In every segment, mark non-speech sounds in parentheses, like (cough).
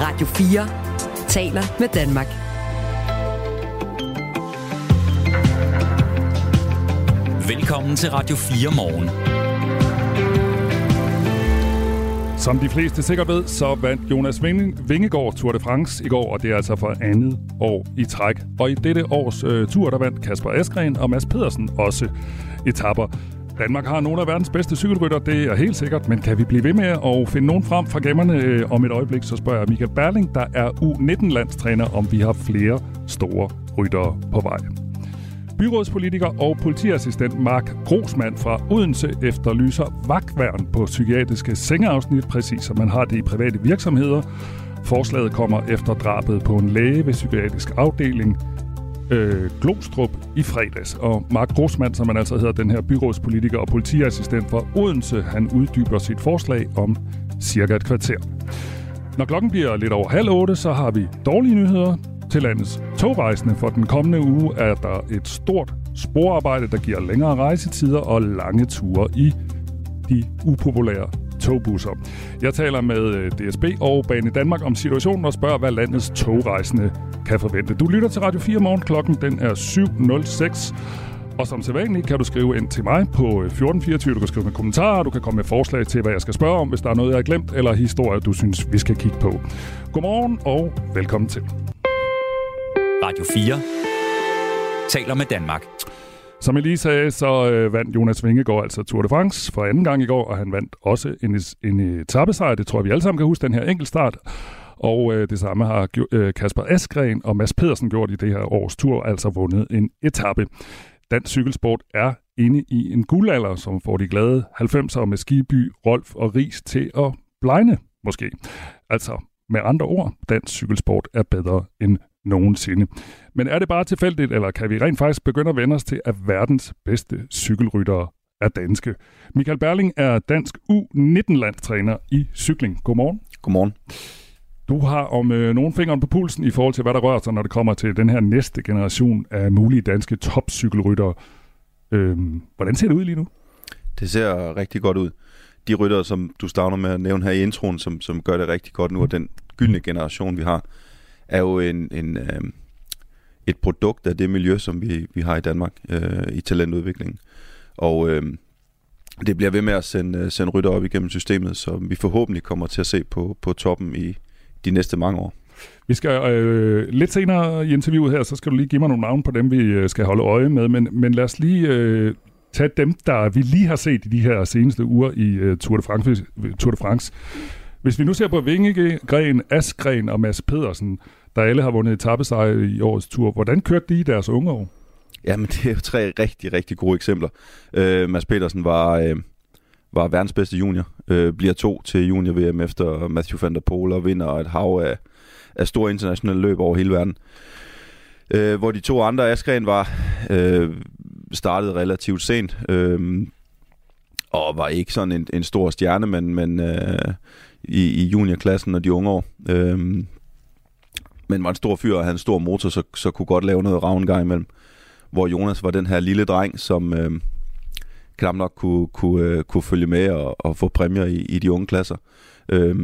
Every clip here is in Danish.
Radio 4 taler med Danmark. Velkommen til Radio 4 morgen. Som de fleste sikkert ved, så vandt Jonas Vingegaard Tour de France i går, og det er altså for andet år i træk. Og i dette års øh, tur, der vandt Kasper Askren og Mads Pedersen også etapper. Danmark har nogle af verdens bedste cykelrytter, det er helt sikkert, men kan vi blive ved med at finde nogen frem fra gemmerne øh, om et øjeblik, så spørger jeg Michael Berling, der er U19-landstræner, om vi har flere store ryttere på vej. Byrådspolitiker og politiassistent Mark Grosmand fra Odense efterlyser vagtværn på psykiatriske sengeafsnit, præcis som man har det i private virksomheder. Forslaget kommer efter drabet på en læge ved psykiatrisk afdeling øh, Glostrup i fredags. Og Mark Grossmann, som man altså hedder, den her byrådspolitiker og politiassistent fra Odense, han uddyber sit forslag om cirka et kvarter. Når klokken bliver lidt over halv otte, så har vi dårlige nyheder til landets togrejsende. For den kommende uge er der et stort sporarbejde, der giver længere rejsetider og lange ture i de upopulære togbusser. Jeg taler med øh, DSB og Bane Danmark om situationen og spørger, hvad landets togrejsende kan forvente. Du lytter til Radio 4 morgen. Klokken den er 7.06. Og som sædvanligt kan du skrive ind til mig på øh, 1424. Du kan skrive med kommentarer, du kan komme med forslag til, hvad jeg skal spørge om, hvis der er noget, jeg har glemt, eller historier, du synes, vi skal kigge på. Godmorgen og velkommen til. Radio 4 taler med Danmark. Som jeg lige sagde, så øh, vandt Jonas Vingegaard altså Tour de France for anden gang i går, og han vandt også en, en etappesejr. Det tror jeg, vi alle sammen kan huske, den her enkeltstart. Og øh, det samme har øh, Kasper Askren og Mads Pedersen gjort i det her års tur, altså vundet en etape. Dansk cykelsport er inde i en guldalder, som får de glade 90'ere med Skiby, Rolf og Ris til at blegne, måske. Altså, med andre ord, dansk cykelsport er bedre end nogensinde. Men er det bare tilfældigt, eller kan vi rent faktisk begynde at vende os til, at verdens bedste cykelryttere er danske? Michael Berling er dansk U19-landstræner i cykling. Godmorgen. Godmorgen. Du har om øh, nogle fingre på pulsen i forhold til, hvad der rører sig, når det kommer til den her næste generation af mulige danske topcykelryttere. Øhm, hvordan ser det ud lige nu? Det ser rigtig godt ud. De ryttere, som du starter med at nævne her i introen, som, som gør det rigtig godt nu, og den gyldne generation, vi har, er jo en, en, øh, et produkt af det miljø, som vi, vi har i Danmark øh, i talentudviklingen. Og øh, det bliver ved med at sende, øh, sende rytter op igennem systemet, så vi forhåbentlig kommer til at se på, på toppen i de næste mange år. Vi skal øh, lidt senere i interviewet her, så skal du lige give mig nogle navne på dem, vi øh, skal holde øje med. Men, men lad os lige øh, tage dem, der vi lige har set i de her seneste uger i øh, Tour, de France, Tour de France. Hvis vi nu ser på Vingegren, Askren og Mads Pedersen, der alle har vundet etappesejre i årets tur, hvordan kørte de i deres unge år? Jamen, (laughs) det er jo tre rigtig, rigtig gode eksempler. Øh, Mads Pedersen var, øh, var verdens bedste junior, øh, bliver to til junior-VM efter Matthew van der Poel og vinder et hav af, af store internationale løb over hele verden. Øh, hvor de to andre, Askren var øh, startede relativt sent, øh, og var ikke sådan en, en stor stjerne, men, men øh, i, i juniorklassen og de unge år. Øh, men var en stor fyr og havde en stor motor, så, så kunne godt lave noget ravn gang imellem. Hvor Jonas var den her lille dreng, som øh, knap nok kunne, kunne, øh, kunne følge med og, og få præmier i, i de unge klasser. Øh,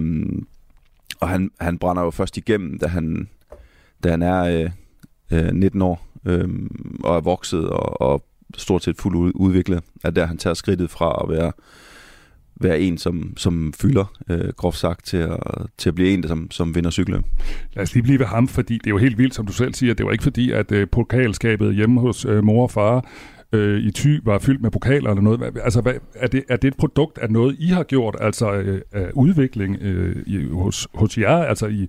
og han, han brænder jo først igennem, da han, da han er øh, øh, 19 år øh, og er vokset og, og stort set fuldt udviklet, er der han tager skridtet fra at være være en, som, som fylder, øh, groft sagt, til at, til at blive en, som, som vinder cyklen. Lad os lige blive ved ham, fordi det er jo helt vildt, som du selv siger. Det var ikke fordi, at øh, pokalskabet hjemme hos øh, mor og far øh, i Thy var fyldt med pokaler eller noget. Altså, hvad, er, det, er det et produkt af noget, I har gjort, altså øh, af udvikling øh, i, hos, hos jer, altså i,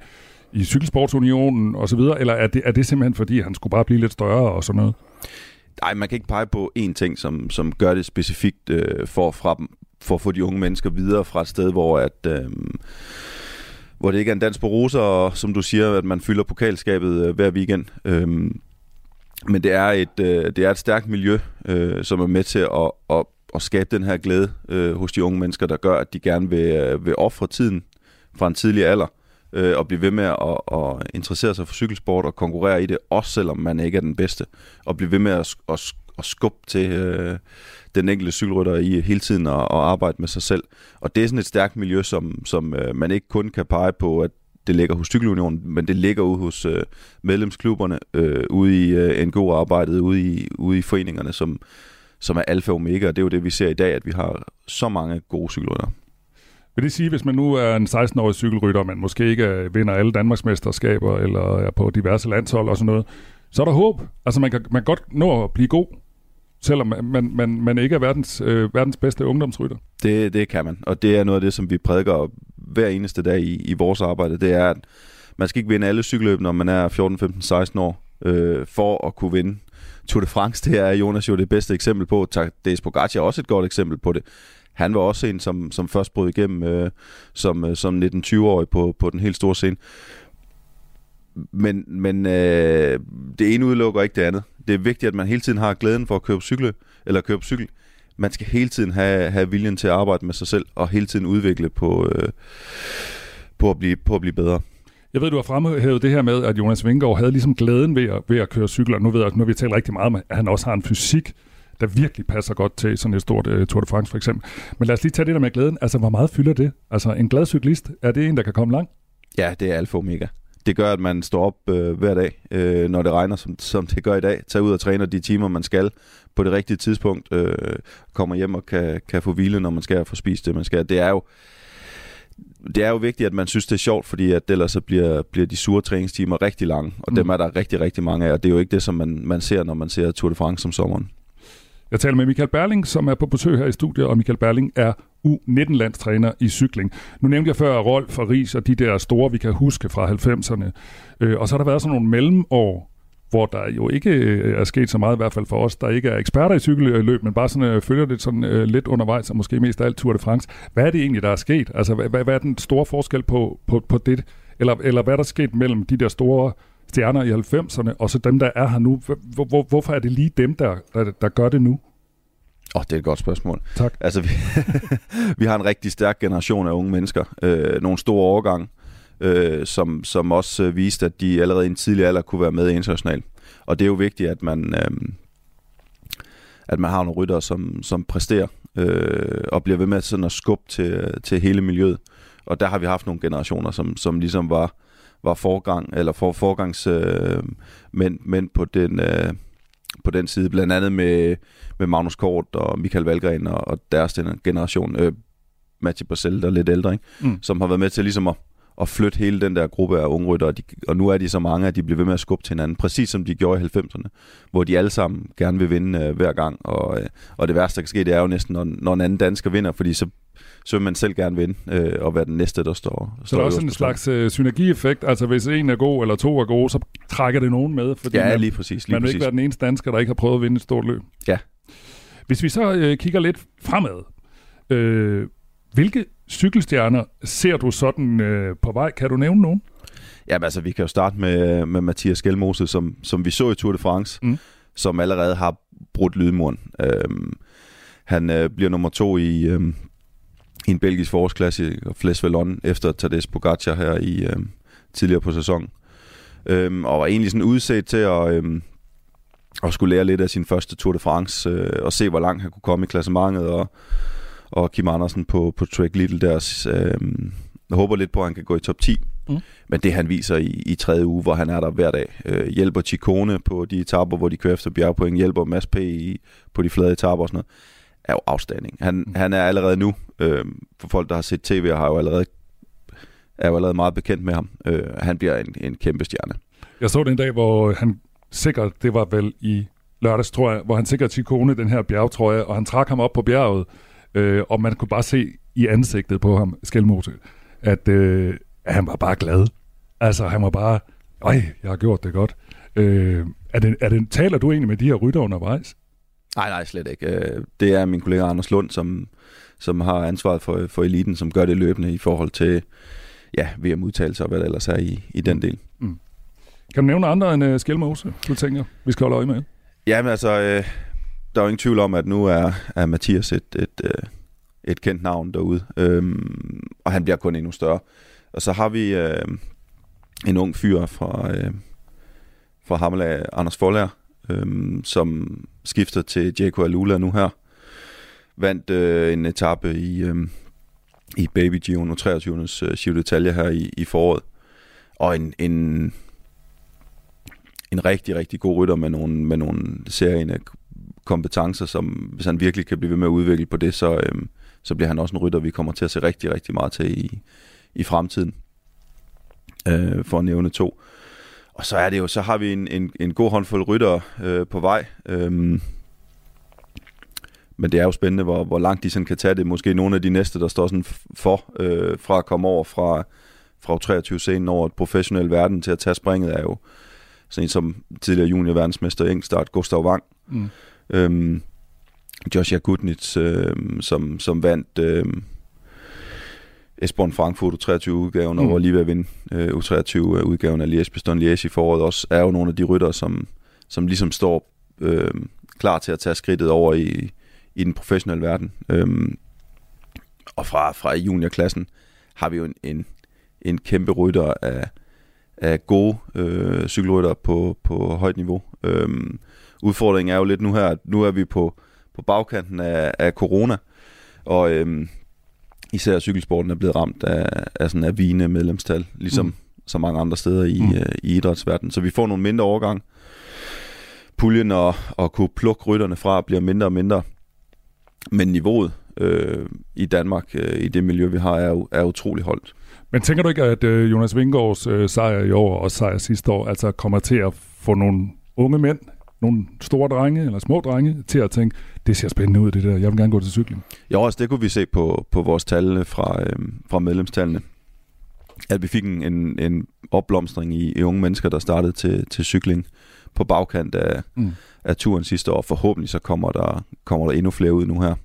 i Cykelsportsunionen og så videre, eller er det, er det simpelthen fordi, han skulle bare blive lidt større og sådan noget? Nej, man kan ikke pege på én ting, som, som gør det specifikt øh, for, fra dem, for at få de unge mennesker videre fra et sted, hvor at... Øh, hvor det ikke er en dans på roser, og som du siger, at man fylder pokalskabet øh, hver weekend. Øhm, men det er et, øh, det er et stærkt miljø, øh, som er med til at, at, at skabe den her glæde øh, hos de unge mennesker, der gør, at de gerne vil, øh, vil ofre tiden fra en tidlig alder, øh, og blive ved med at, at interessere sig for cykelsport og konkurrere i det, også selvom man ikke er den bedste, og blive ved med at, at, at skubbe til, øh, den enkelte cykelrytter i hele tiden at, og arbejde med sig selv. Og det er sådan et stærkt miljø, som, som øh, man ikke kun kan pege på, at det ligger hos Cykelunionen, men det ligger ude hos øh, medlemsklubberne, øh, ude i øh, NGO-arbejdet, ude i, ude i foreningerne, som, som er alfa og omega, og det er jo det, vi ser i dag, at vi har så mange gode cykelryttere. Vil det sige, hvis man nu er en 16-årig cykelrytter, man måske ikke øh, vinder alle Danmarksmesterskaber, eller er på diverse landshold og sådan noget, så er der håb. Altså man kan, man kan godt nå at blive god, selvom man, man, man ikke er verdens, øh, verdens bedste ungdomsrytter. Det, det kan man, og det er noget af det, som vi prædiker hver eneste dag i, i vores arbejde. Det er, at man skal ikke vinde alle cykelløb, når man er 14, 15, 16 år, øh, for at kunne vinde Tour de France. Det er Jonas jo det bedste eksempel på. Tadej Pogacar er også et godt eksempel på det. Han var også en, som, som først brød igennem øh, som, øh, som 19-20-årig på, på den helt store scene. Men, men øh, det ene udelukker ikke det andet. Det er vigtigt, at man hele tiden har glæden for at køre på cykle, eller køre på cykel. Man skal hele tiden have, have viljen til at arbejde med sig selv, og hele tiden udvikle på, øh, på, at, blive, på at blive bedre. Jeg ved, du har fremhævet det her med, at Jonas Vingegaard havde ligesom glæden ved at, ved at køre cykler. Nu ved jeg, nu har vi talt rigtig meget om, at han også har en fysik, der virkelig passer godt til sådan et stort uh, Tour de France for eksempel. Men lad os lige tage det der med glæden. Altså, hvor meget fylder det? Altså, en glad cyklist, er det en, der kan komme langt? Ja, det er alfa omega. Det gør, at man står op øh, hver dag, øh, når det regner, som, som det gør i dag. Tager ud og træner de timer, man skal på det rigtige tidspunkt. Øh, kommer hjem og kan, kan få hvile, når man skal få spist det, man skal. Det er jo det er jo vigtigt, at man synes, det er sjovt, fordi at ellers så bliver, bliver de sure træningstimer rigtig lange, og mm. dem er der rigtig, rigtig mange af, og det er jo ikke det, som man, man ser, når man ser Tour de France om sommeren. Jeg taler med Michael Berling, som er på besøg her i studiet, og Michael Berling er U19-landstræner i cykling. Nu nævnte jeg før Rolf og Ries og de der store, vi kan huske fra 90'erne. Øh, og så har der været sådan nogle mellemår, hvor der jo ikke øh, er sket så meget, i hvert fald for os, der ikke er eksperter i cykelløb, men bare sådan, øh, følger det sådan øh, lidt undervejs, og måske mest af alt Tour de France. Hvad er det egentlig, der er sket? Altså, hvad, hvad er den store forskel på, på, på det? Eller, eller hvad er der sket mellem de der store stjerner i 90'erne, og så dem, der er her nu? Hvor, hvor, hvorfor er det lige dem, der, der, der gør det nu? Åh, oh, det er et godt spørgsmål. Tak. Altså, vi, (laughs) vi har en rigtig stærk generation af unge mennesker. Øh, nogle store årgange, øh, som, som også øh, viste, at de allerede i en tidlig alder kunne være med internationalt. Og det er jo vigtigt, at man, øh, at man har nogle rytter, som, som præsterer øh, og bliver ved med sådan at skubbe til, til hele miljøet. Og der har vi haft nogle generationer, som, som ligesom var, var forgang, eller for, forgangs øh, mænd, mænd på den... Øh, på den side, blandt andet med, med Magnus Kort og Michael Valgren og, og deres generation, øh, Mathieu Barcel, der er lidt ældre, ikke? Mm. som har været med til ligesom at, at flytte hele den der gruppe af unge rytter, og, de, og nu er de så mange, at de bliver ved med at skubbe til hinanden, præcis som de gjorde i 90'erne, hvor de alle sammen gerne vil vinde øh, hver gang, og, øh, og det værste, der kan ske, det er jo næsten, når, når en anden dansker vinder, fordi så så vil man selv gerne vinde øh, og være den næste, der står. Så der er også en slags øh, synergieffekt. Altså hvis en er god, eller to er gode, så trækker det nogen med. Fordi ja, man, lige præcis. Lige man vil præcis. ikke være den eneste dansker, der ikke har prøvet at vinde et stort løb. Ja. Hvis vi så øh, kigger lidt fremad. Øh, hvilke cykelstjerner ser du sådan øh, på vej? Kan du nævne nogen? Jamen altså, vi kan jo starte med, med Mathias Skelmose, som, som vi så i Tour de France, mm. som allerede har brudt lydmuren. Øhm, han øh, bliver nummer to i, øh, i en belgisk forårsklasse, Fles Vallon, efter Tadej Pogacar her i øh, tidligere på sæsonen. Øhm, og var egentlig sådan udset til at, øhm, at skulle lære lidt af sin første Tour de France, øh, og se, hvor langt han kunne komme i klassementet, og, og Kim Andersen på, på Trek Little der. Øh, jeg håber lidt på, at han kan gå i top 10. Mm. Men det han viser i, i tredje uge, hvor han er der hver dag, øh, hjælper Chikone på de etaper, hvor de kører efter bjergpoint, hjælper Mads P. I, på de flade etaper og sådan noget, er jo afstanding. Han, mm. han er allerede nu, øh, for folk, der har set tv, har jo allerede er jo allerede meget bekendt med ham. Øh, han bliver en, en kæmpe stjerne. Jeg så den dag, hvor han sikkert, det var vel i lørdags, tror jeg, hvor han sikkert Chikone den her bjergtrøje, og han trak ham op på bjerget, øh, og man kunne bare se i ansigtet på ham, Skelmose, at, øh, at han var bare glad. Altså, han var bare, øj, jeg har gjort det godt. Øh, er det, er det, taler du egentlig med de her rytter undervejs? Nej, nej, slet ikke. Øh, det er min kollega Anders Lund, som, som har ansvaret for, for eliten, som gør det løbende i forhold til ja, VM-udtalelser og hvad der ellers er i, i den del. Mm. Kan du nævne andre end uh, Skelmose, du tænker, vi skal holde øje med? Jamen altså, øh, der er jo ingen tvivl om, at nu er, er Mathias et, et, et, et kendt navn derude, øhm, og han bliver kun endnu større. Og så har vi øh, en ung fyr fra, øh, fra Hamela, Anders Forlær, øh, som skifter til JK Alula nu her. Vandt øh, en etape i, øh, i Baby Giro 23. Øh, Giro d'Italia her i, i foråret. og en, en, en rigtig, rigtig god rytter med nogle, med nogle serierende kompetencer, som hvis han virkelig kan blive ved med at udvikle på det, så, øhm, så bliver han også en rytter, vi kommer til at se rigtig, rigtig meget til i, i fremtiden, øh, for at nævne to. Og så er det jo, så har vi en, en, en god håndfuld rytter øh, på vej. Øhm, men det er jo spændende, hvor, hvor langt de sådan kan tage det. Måske nogle af de næste, der står sådan for, øh, fra at komme over fra, fra 23 scenen over et professionel verden til at tage springet, er jo sådan en som tidligere junior verdensmester Engstart, Gustav Wang. Mm. Øhm, Joshua Gudnitz, øh, som, som vandt øh, Esbjørn Frankfurt U23-udgaven, mm. og var lige ved at vinde øh, U23-udgaven af Liège Bastogne Liège i foråret også, er jo nogle af de rytter, som, som ligesom står øh, klar til at tage skridtet over i, i den professionelle verden. Øhm, og fra, fra juniorklassen har vi jo en, en, en kæmpe rytter af, af gode øh, cykelrytter på, på højt niveau. Øhm, udfordringen er jo lidt nu her, at nu er vi på, på bagkanten af, af corona, og øhm, især cykelsporten er blevet ramt af, af sådan af vigende medlemstal, ligesom mm. så mange andre steder i, mm. øh, i idrætsverdenen. Så vi får nogle mindre overgang. Puljen og, og kunne plukke rytterne fra bliver mindre og mindre. Men niveauet øh, i Danmark, øh, i det miljø, vi har, er, er utrolig holdt. Men tænker du ikke, at øh, Jonas Vingårds øh, sejr i år og sejr sidste år altså kommer til at få nogle unge mænd, nogle store drenge eller små drenge, til at tænke, det ser spændende ud det der, jeg vil gerne gå til cykling? Ja, også det kunne vi se på, på vores tal fra, øh, fra medlemstallene. At vi fik en, en, en opblomstring i, i unge mennesker, der startede til, til cykling på bagkant af, mm. af turen sidste år. Forhåbentlig så kommer der, kommer der endnu flere ud nu her.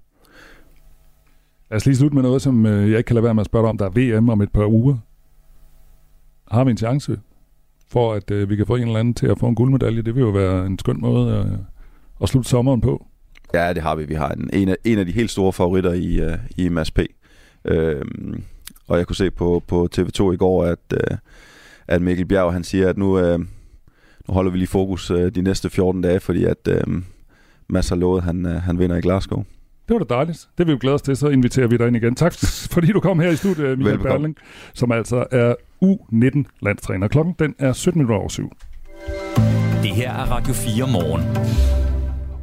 Lad os lige slutte med noget, som øh, jeg ikke kan lade være med at spørge dig om. Der er VM om et par uger. Har vi en chance for, at øh, vi kan få en eller anden til at få en guldmedalje? Det vil jo være en skøn måde at, at slutte sommeren på. Ja, det har vi. Vi har en, en, af, en af de helt store favoritter i, uh, i MSP. Øhm, og jeg kunne se på, på TV2 i går, at, uh, at Mikkel Bjerg han siger, at nu, uh, nu holder vi lige fokus uh, de næste 14 dage, fordi at uh, Mads har lovet, han, uh, han vinder i Glasgow. Det var da dejligt. Det vil vi glæde os til, så inviterer vi dig ind igen. Tak fordi du kom her i studiet, Michael Berling, som altså er U19-landstræner. Klokken den er 17 minutter over syv. Det her er Radio 4 morgen.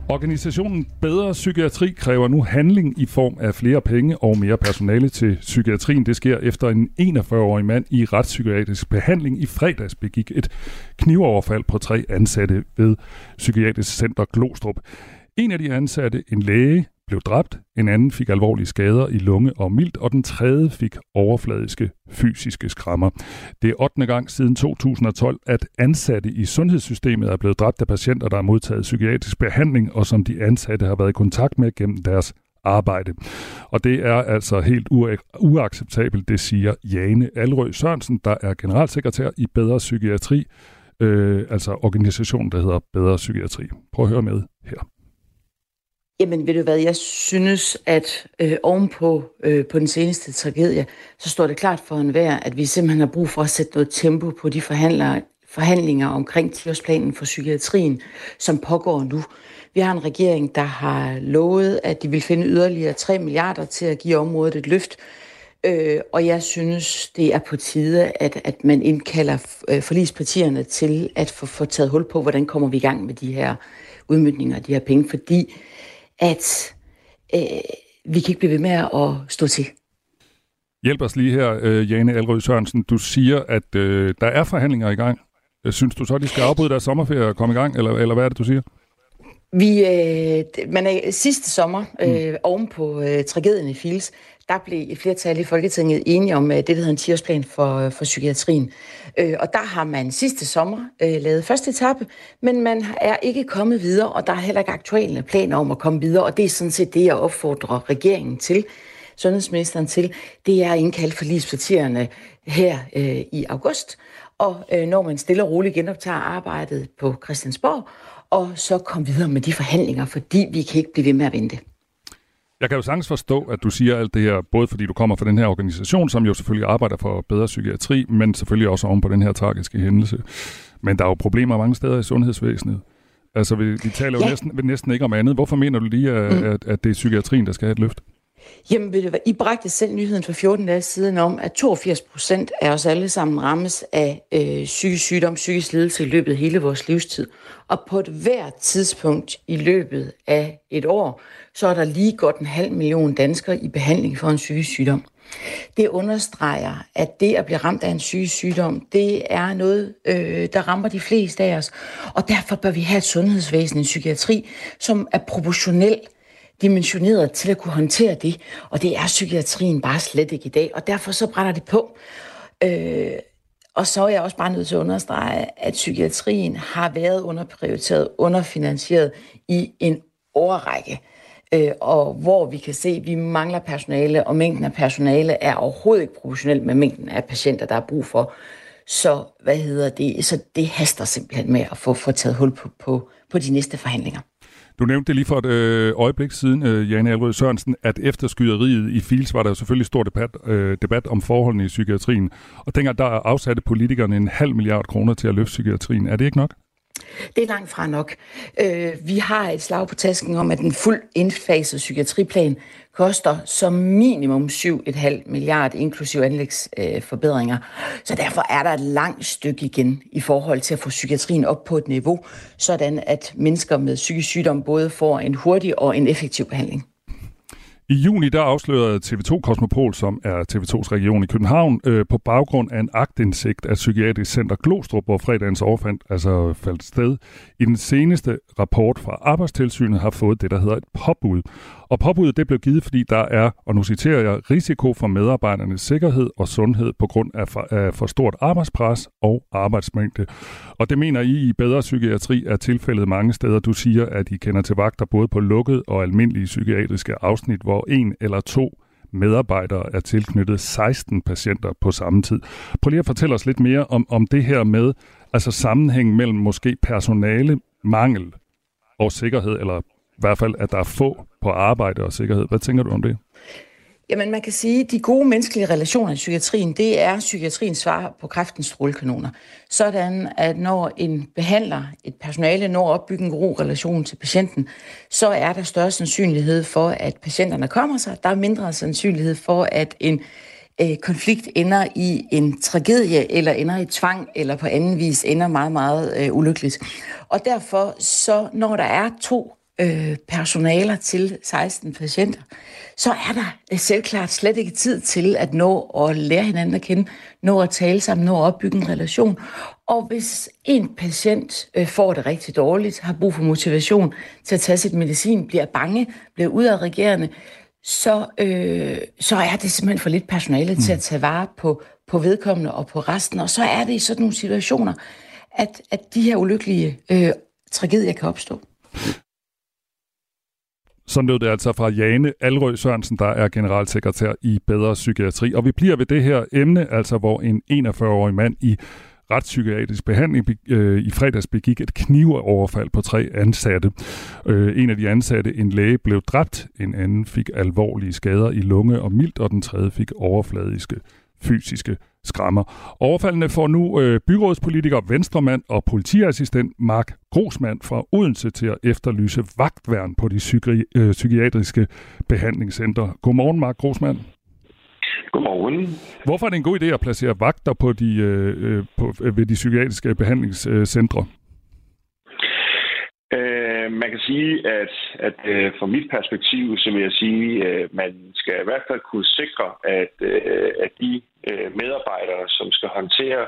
Organisationen Bedre Psykiatri kræver nu handling i form af flere penge og mere personale til psykiatrien. Det sker efter en 41-årig mand i retspsykiatrisk behandling i fredags begik et knivoverfald på tre ansatte ved Psykiatrisk Center Glostrup. En af de ansatte, en læge, blev dræbt, en anden fik alvorlige skader i lunge og mildt, og den tredje fik overfladiske fysiske skrammer. Det er 8. gang siden 2012, at ansatte i sundhedssystemet er blevet dræbt af patienter, der har modtaget psykiatrisk behandling, og som de ansatte har været i kontakt med gennem deres arbejde. Og det er altså helt uacceptabelt, det siger Jane Alrø Sørensen, der er generalsekretær i Bedre Psykiatri, øh, altså organisationen, der hedder Bedre Psykiatri. Prøv at høre med her. Jamen ved du hvad, jeg synes, at øh, ovenpå øh, på den seneste tragedie, så står det klart for enhver, at vi simpelthen har brug for at sætte noget tempo på de forhandler, forhandlinger omkring 10-årsplanen for psykiatrien, som pågår nu. Vi har en regering, der har lovet, at de vil finde yderligere 3 milliarder til at give området et løft. Øh, og jeg synes, det er på tide, at, at man indkalder øh, forlispartierne til at få, få taget hul på, hvordan kommer vi i gang med de her udmyndninger af de her penge, fordi at øh, vi kan ikke blive ved med at stå til. Hjælp os lige her, øh, Jane Alrød Sørensen. Du siger, at øh, der er forhandlinger i gang. Øh, synes du så, de skal afbryde deres sommerferie og komme i gang, eller, eller hvad er det, du siger? Vi, øh, man er sidste sommer, øh, mm. oven på øh, tragedien i Fils, der blev et flertal i Folketinget enige om øh, det, der hedder en 10-årsplan for, øh, for psykiatrien. Øh, og der har man sidste sommer øh, lavet første etape, men man er ikke kommet videre, og der er heller ikke aktuelle planer om at komme videre, og det er sådan set det, jeg opfordrer regeringen til, sundhedsministeren til, det er at indkalde forlispartierne her øh, i august, og øh, når man stille og roligt genoptager arbejdet på Christiansborg, og så komme videre med de forhandlinger, fordi vi kan ikke blive ved med at vente. Jeg kan jo sagtens forstå, at du siger alt det her, både fordi du kommer fra den her organisation, som jo selvfølgelig arbejder for bedre psykiatri, men selvfølgelig også oven på den her tragiske hændelse. Men der er jo problemer mange steder i sundhedsvæsenet. Altså, vi, vi taler jo ja. næsten, næsten ikke om andet. Hvorfor mener du lige, at, mm. at, at det er psykiatrien, der skal have et løft? Jamen, ved du hvad, I bragte selv nyheden for 14 dage siden om, at 82 procent af os alle sammen rammes af øh, psykisk sygdom, psykisk lidelse i løbet af hele vores livstid. Og på et hvert tidspunkt i løbet af et år, så er der lige godt en halv million danskere i behandling for en psykisk sygdom. Det understreger, at det at blive ramt af en psykisk sygdom, det er noget, øh, der rammer de fleste af os. Og derfor bør vi have et sundhedsvæsen, en psykiatri, som er proportionel dimensioneret til at kunne håndtere det. Og det er psykiatrien bare slet ikke i dag. Og derfor så brænder det på. Øh, og så er jeg også bare nødt til at understrege, at psykiatrien har været underprioriteret, underfinansieret i en årrække. Øh, og hvor vi kan se, at vi mangler personale, og mængden af personale er overhovedet ikke proportionel med mængden af patienter, der er brug for. Så hvad hedder det? Så det haster simpelthen med at få, få taget hul på, på, på de næste forhandlinger. Du nævnte det lige for et øh, øjeblik siden, øh, Jane Alrød Sørensen, at efter skyderiet i Fils var der jo selvfølgelig stor debat, øh, debat om forholdene i psykiatrien. Og dengang der afsatte politikerne en halv milliard kroner til at løfte psykiatrien. Er det ikke nok? Det er langt fra nok. Øh, vi har et slag på tasken om, at den fuld indfasede psykiatriplan koster som minimum 7,5 milliard, inklusiv anlægsforbedringer. Så derfor er der et langt stykke igen i forhold til at få psykiatrien op på et niveau, sådan at mennesker med psykisk sygdom både får en hurtig og en effektiv behandling. I juni der afslørede TV2 Kosmopol, som er TV2's region i København, øh, på baggrund af en agtindsigt af Psykiatrisk Center Glostrup, hvor fredagens overfald altså faldt sted. I den seneste rapport fra Arbejdstilsynet har fået det, der hedder et påbud. Og påbuddet det blev givet, fordi der er, og nu citerer jeg, risiko for medarbejdernes sikkerhed og sundhed på grund af for, af for stort arbejdspres og arbejdsmængde. Og det mener I i Bedre Psykiatri er tilfældet mange steder. Du siger, at I kender til vagter både på lukket og almindelige psykiatriske afsnit, hvor en eller to medarbejdere er tilknyttet 16 patienter på samme tid. Prøv lige at fortælle os lidt mere om, om det her med altså sammenhæng mellem måske personale, mangel og sikkerhed, eller i hvert fald, at der er få på arbejde og sikkerhed. Hvad tænker du om det? Jamen, man kan sige, at de gode menneskelige relationer i psykiatrien, det er psykiatriens svar på kræftens strålekanoner. Sådan, at når en behandler, et personale, når at opbygge en god relation til patienten, så er der større sandsynlighed for, at patienterne kommer sig. Der er mindre sandsynlighed for, at en øh, konflikt ender i en tragedie, eller ender i tvang, eller på anden vis ender meget, meget øh, ulykkeligt. Og derfor, så når der er to øh, personaler til 16 patienter, så er der øh, selvklart slet ikke tid til at nå at lære hinanden at kende, nå at tale sammen, nå at opbygge en relation. Og hvis en patient øh, får det rigtig dårligt, har brug for motivation til at tage sit medicin, bliver bange, bliver udadreagerende, så, øh, så er det simpelthen for lidt personale mm. til at tage vare på, på vedkommende og på resten. Og så er det i sådan nogle situationer, at, at de her ulykkelige øh, tragedier kan opstå. Så lød det altså fra Jane Alrø Sørensen, der er generalsekretær i Bedre Psykiatri. Og vi bliver ved det her emne, altså hvor en 41-årig mand i retspsykiatrisk behandling øh, i fredags begik et knivoverfald på tre ansatte. Øh, en af de ansatte, en læge, blev dræbt, en anden fik alvorlige skader i lunge og mildt, og den tredje fik overfladiske fysiske skrammer. Overfaldene får nu øh, byrådspolitiker, venstremand og politiassistent Mark Grosmand fra Odense til at efterlyse vagtværn på de psyki- øh, psykiatriske behandlingscentre. Godmorgen, Mark Grosmand. Godmorgen. Hvorfor er det en god idé at placere vagter på de, øh, øh på, øh, ved de psykiatriske behandlingscentre? Øh, Øh, man kan sige, at, at øh, fra mit perspektiv, så vil jeg sige, at øh, man skal i hvert fald kunne sikre, at, øh, at de øh, medarbejdere, som skal håndtere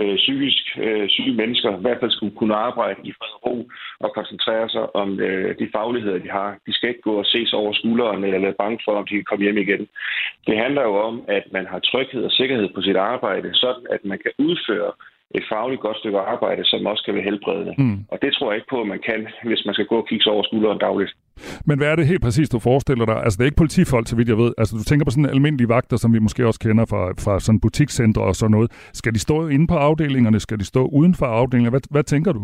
øh, psykisk øh, syge mennesker, i hvert fald skulle kunne arbejde i fred og ro og koncentrere sig om øh, de fagligheder, de har. De skal ikke gå og ses over skulderen eller være bange for, om de kan komme hjem igen. Det handler jo om, at man har tryghed og sikkerhed på sit arbejde, sådan at man kan udføre et fagligt godt stykke arbejde, som også kan være helbredende. Mm. Og det tror jeg ikke på, at man kan, hvis man skal gå og kigge sig over skulderen dagligt. Men hvad er det helt præcis, du forestiller dig? Altså, det er ikke politifolk, så vidt jeg ved. Altså, du tænker på sådan almindelige vagter, som vi måske også kender fra, fra sådan butikscentre og sådan noget. Skal de stå inde på afdelingerne? Skal de stå uden for afdelingerne? Hvad, hvad tænker du?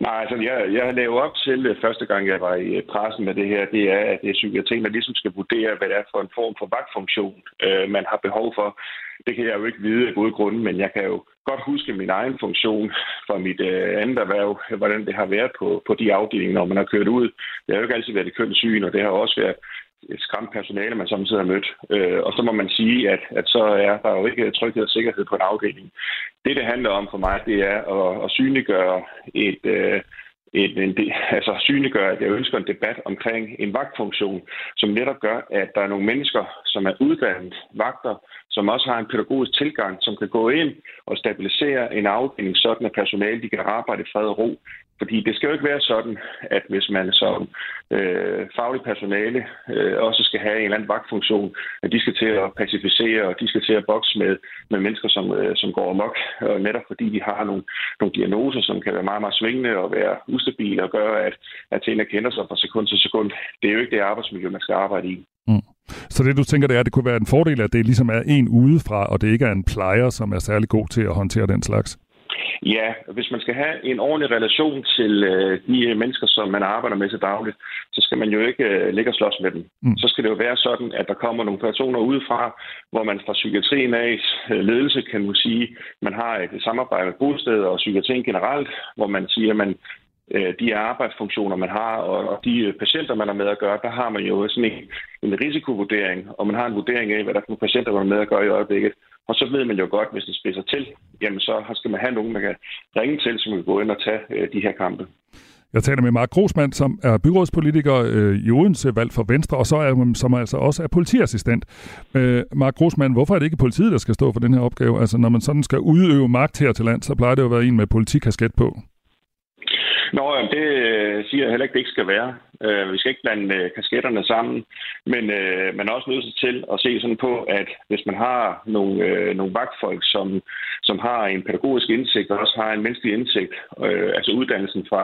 Nej, altså jeg, jeg lavet op til øh, første gang, jeg var i pressen med det her, det er, at det er psykiatrien, der ligesom skal vurdere, hvad det er for en form for vagtfunktion, øh, man har behov for. Det kan jeg jo ikke vide af gode grunde, men jeg kan jo godt huske min egen funktion fra mit øh, andet erhverv, hvordan det har været på, på de afdelinger, når man har kørt ud. Det har jo ikke altid været det kønt syn, og det har også været et skræmt personale, man samtidig har mødt. Øh, og så må man sige, at, at så er der jo ikke tryghed og sikkerhed på en afdeling. Det, det handler om for mig, det er at, at synliggøre et... Øh, en, en, altså synliggør, at jeg ønsker en debat omkring en vagtfunktion, som netop gør, at der er nogle mennesker, som er uddannet vagter, som også har en pædagogisk tilgang, som kan gå ind og stabilisere en afdeling, sådan at personale de kan arbejde i fred og ro. Fordi det skal jo ikke være sådan, at hvis man som øh, faglig personale øh, også skal have en eller anden vagtfunktion, at de skal til at pacificere, og de skal til at bokse med, med mennesker, som, øh, som går amok, og netop fordi de har nogle, nogle diagnoser, som kan være meget, meget svingende og være ustabile og gøre, at, at tingene kender sig fra sekund til sekund. Det er jo ikke det arbejdsmiljø, man skal arbejde i. Mm. Så det, du tænker, det er, at det kunne være en fordel, at det ligesom er en udefra, og det ikke er en plejer, som er særlig god til at håndtere den slags? Ja, hvis man skal have en ordentlig relation til øh, de mennesker, som man arbejder med til dagligt, så skal man jo ikke øh, ligge og slås med dem. Mm. Så skal det jo være sådan, at der kommer nogle personer udefra, hvor man fra psykiatrien af øh, ledelse kan man sige, man har et samarbejde med bosteder og psykiatrien generelt, hvor man siger, at man Øh, de arbejdsfunktioner, man har, og de øh, patienter, man har med at gøre, der har man jo sådan en, en risikovurdering, og man har en vurdering af, hvad der er for patienter, man har med at gøre i øjeblikket. Og så ved man jo godt, hvis det spidser til, jamen så skal man have nogen, man kan ringe til, som kan gå ind og tage øh, de her kampe. Jeg taler med Mark Grosmand, som er byrådspolitiker øh, i Odense, valgt for Venstre, og så er som altså også er politiassistent. Øh, Mark Grosmand, hvorfor er det ikke politiet, der skal stå for den her opgave? Altså, når man sådan skal udøve magt her til land, så plejer det jo at være en med politikasket på. Nå, jamen, det øh, siger jeg heller ikke, det ikke skal være. Øh, vi skal ikke blande øh, kasketterne sammen, men øh, man er også nødt til at se sådan på, at hvis man har nogle, øh, nogle vagtfolk, som, som har en pædagogisk indsigt og også har en menneskelig indsigt, øh, altså uddannelsen fra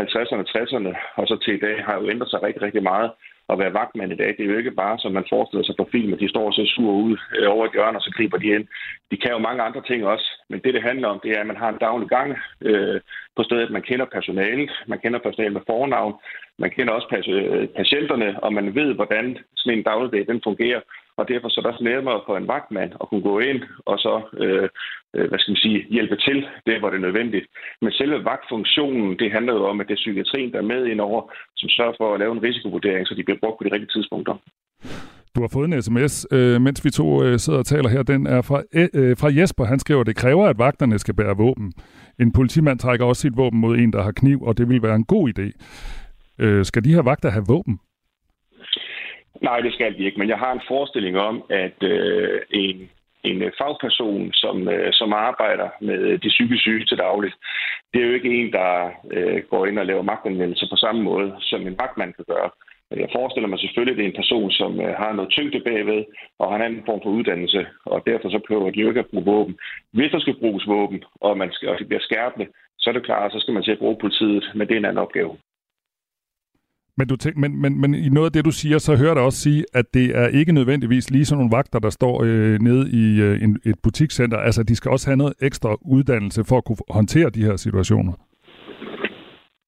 50'erne og 60'erne og så til i dag, har jo ændret sig rigtig, rigtig meget at være vagtmand i dag. Det er jo ikke bare, som man forestiller sig på film, at de står så sur ud øh, over et hjørne, og så griber de ind. De kan jo mange andre ting også, men det, det handler om, det er, at man har en daglig gang øh, på stedet. Man kender personalet, man kender personalet med fornavn, man kender også øh, patienterne, og man ved, hvordan sådan en dagligdag den fungerer. Og derfor så er det også nemmere for en vagtmand at kunne gå ind og så øh, øh, hvad skal man sige, hjælpe til det, hvor det er nødvendigt. Men selve vagtfunktionen, det handler jo om, at det er psykiatrien, der er med ind over, som sørger for at lave en risikovurdering, så de bliver brugt på de rigtige tidspunkter. Du har fået en sms, øh, mens vi to øh, sidder og taler her. Den er fra, øh, fra Jesper. Han skriver, at det kræver, at vagterne skal bære våben. En politimand trækker også sit våben mod en, der har kniv, og det vil være en god idé. Øh, skal de her vagter have våben? Nej, det skal de ikke, men jeg har en forestilling om, at øh, en en øh, fagperson, som, øh, som arbejder med de psykisk syge til dagligt. Det er jo ikke en, der øh, går ind og laver magtanvendelse på samme måde, som en magtmand kan gøre. Jeg forestiller mig selvfølgelig, at det er en person, som øh, har noget tyngde bagved, og har en anden form for uddannelse, og derfor så prøver de jo ikke at bruge våben. Hvis der skal bruges våben, og, man skal, og det bliver skærpende, så er det klart, så skal man til at bruge politiet, men det er en anden opgave. Men, du tænk, men, men, men i noget af det, du siger, så hører jeg også sige, at det er ikke nødvendigvis lige sådan nogle vagter, der står øh, nede i øh, en, et butikscenter. Altså, de skal også have noget ekstra uddannelse for at kunne håndtere de her situationer.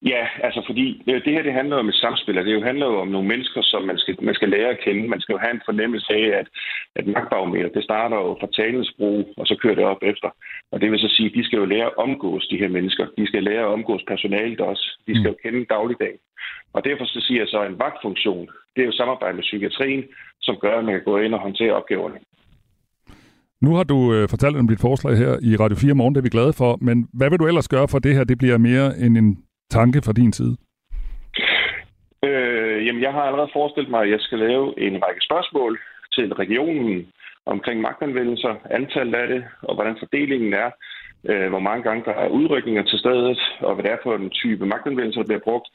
Ja, altså fordi det, det her det handler om et samspil, og det jo handler jo om nogle mennesker, som man skal, man skal lære at kende. Man skal jo have en fornemmelse af, at, at magtbarometer, det starter jo fra talens brug, og så kører det op efter. Og det vil så sige, at de skal jo lære at omgås de her mennesker. De skal lære at omgås personalet også. De skal jo mm. kende dagligdagen. Og derfor så siger jeg så, at en vagtfunktion, det er jo samarbejde med psykiatrien, som gør, at man kan gå ind og håndtere opgaverne. Nu har du øh, fortalt om dit forslag her i Radio 4 morgen, det er vi glade for, men hvad vil du ellers gøre for det her? Det bliver mere end en tanke fra din side? Øh, jamen, jeg har allerede forestillet mig, at jeg skal lave en række spørgsmål til regionen omkring magtanvendelser, antallet af det, og hvordan fordelingen er, øh, hvor mange gange der er udrykninger til stedet, og hvad det er for en type magtanvendelser, der bliver brugt.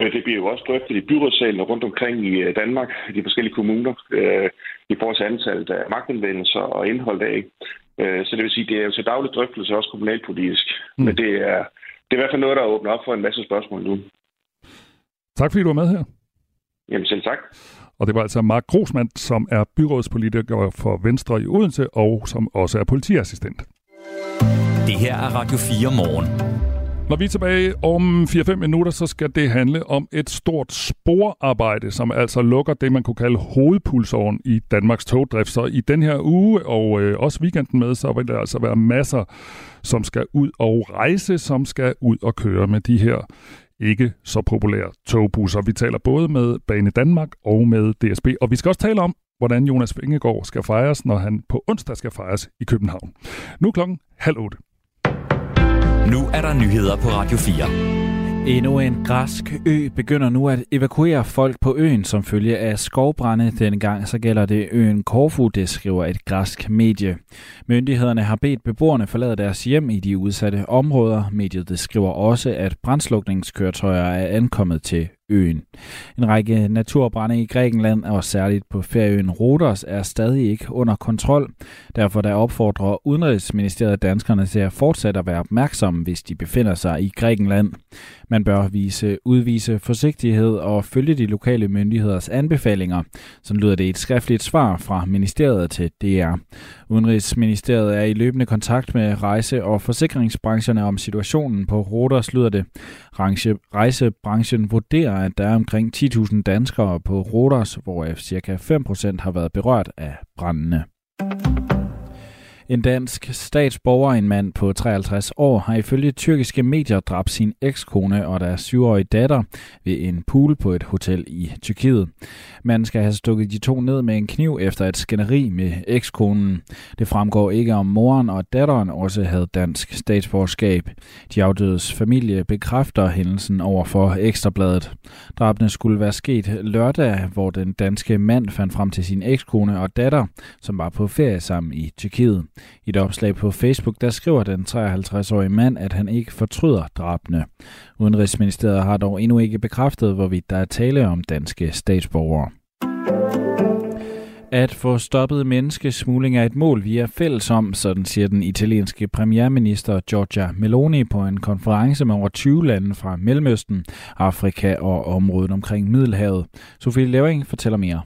Øh, det bliver jo også drøftet i byrådssalen rundt omkring i øh, Danmark, i de forskellige kommuner, øh, i forhold til antallet af magtanvendelser og indhold af. Øh, så det vil sige, det er jo til daglig drøftelse også kommunalpolitisk, mm. men det er det er i hvert fald noget, der åbner op for en masse spørgsmål nu. Tak fordi du var med her. Jamen selv tak. Og det var altså Mark Grosmand, som er byrådspolitiker for Venstre i Odense, og som også er politiassistent. Det her er Radio 4 morgen. Når vi er tilbage om 4-5 minutter, så skal det handle om et stort sporarbejde, som altså lukker det, man kunne kalde hovedpulsåren i Danmarks togdrift. Så i den her uge, og øh, også weekenden med, så vil der altså være masser, som skal ud og rejse, som skal ud og køre med de her ikke så populære togbusser. Vi taler både med Bane Danmark og med DSB, og vi skal også tale om, hvordan Jonas Vingegaard skal fejres, når han på onsdag skal fejres i København. Nu klokken halv otte. Nu er der nyheder på Radio 4. Endnu en græsk ø begynder nu at evakuere folk på øen som følge af skovbrænde. Denne gang så gælder det øen Korfu, det skriver et græsk medie. Myndighederne har bedt beboerne forlade deres hjem i de udsatte områder. Mediet det skriver også, at brændslukningskøretøjer er ankommet til øen. En række naturbrænde i Grækenland og særligt på ferieøen Rodos er stadig ikke under kontrol. Derfor der opfordrer Udenrigsministeriet danskerne til at fortsætte at være opmærksomme, hvis de befinder sig i Grækenland. Man bør vise, udvise forsigtighed og følge de lokale myndigheders anbefalinger. Så lyder det et skriftligt svar fra ministeriet til DR. Udenrigsministeriet er i løbende kontakt med rejse- og forsikringsbrancherne om situationen på Rodos, lyder det. Rejsebranchen vurderer, at der er omkring 10.000 danskere på Rodos, hvoraf ca. 5% har været berørt af brændende. En dansk statsborger, en mand på 53 år, har ifølge tyrkiske medier dræbt sin ekskone og deres syvårige datter ved en pool på et hotel i Tyrkiet. Manden skal have stukket de to ned med en kniv efter et skænderi med ekskonen. Det fremgår ikke om moren og datteren også havde dansk statsborgerskab. De afdødes familie bekræfter hændelsen over for Ekstrabladet. Drabene skulle være sket lørdag, hvor den danske mand fandt frem til sin ekskone og datter, som var på ferie sammen i Tyrkiet. I et opslag på Facebook, der skriver den 53-årige mand, at han ikke fortryder drabene. Udenrigsministeriet har dog endnu ikke bekræftet, hvorvidt der er tale om danske statsborgere. At få stoppet menneskesmugling er et mål, vi er fælles om, sådan siger den italienske premierminister Giorgia Meloni på en konference med over 20 lande fra Mellemøsten, Afrika og området omkring Middelhavet. Sofie Levering fortæller mere.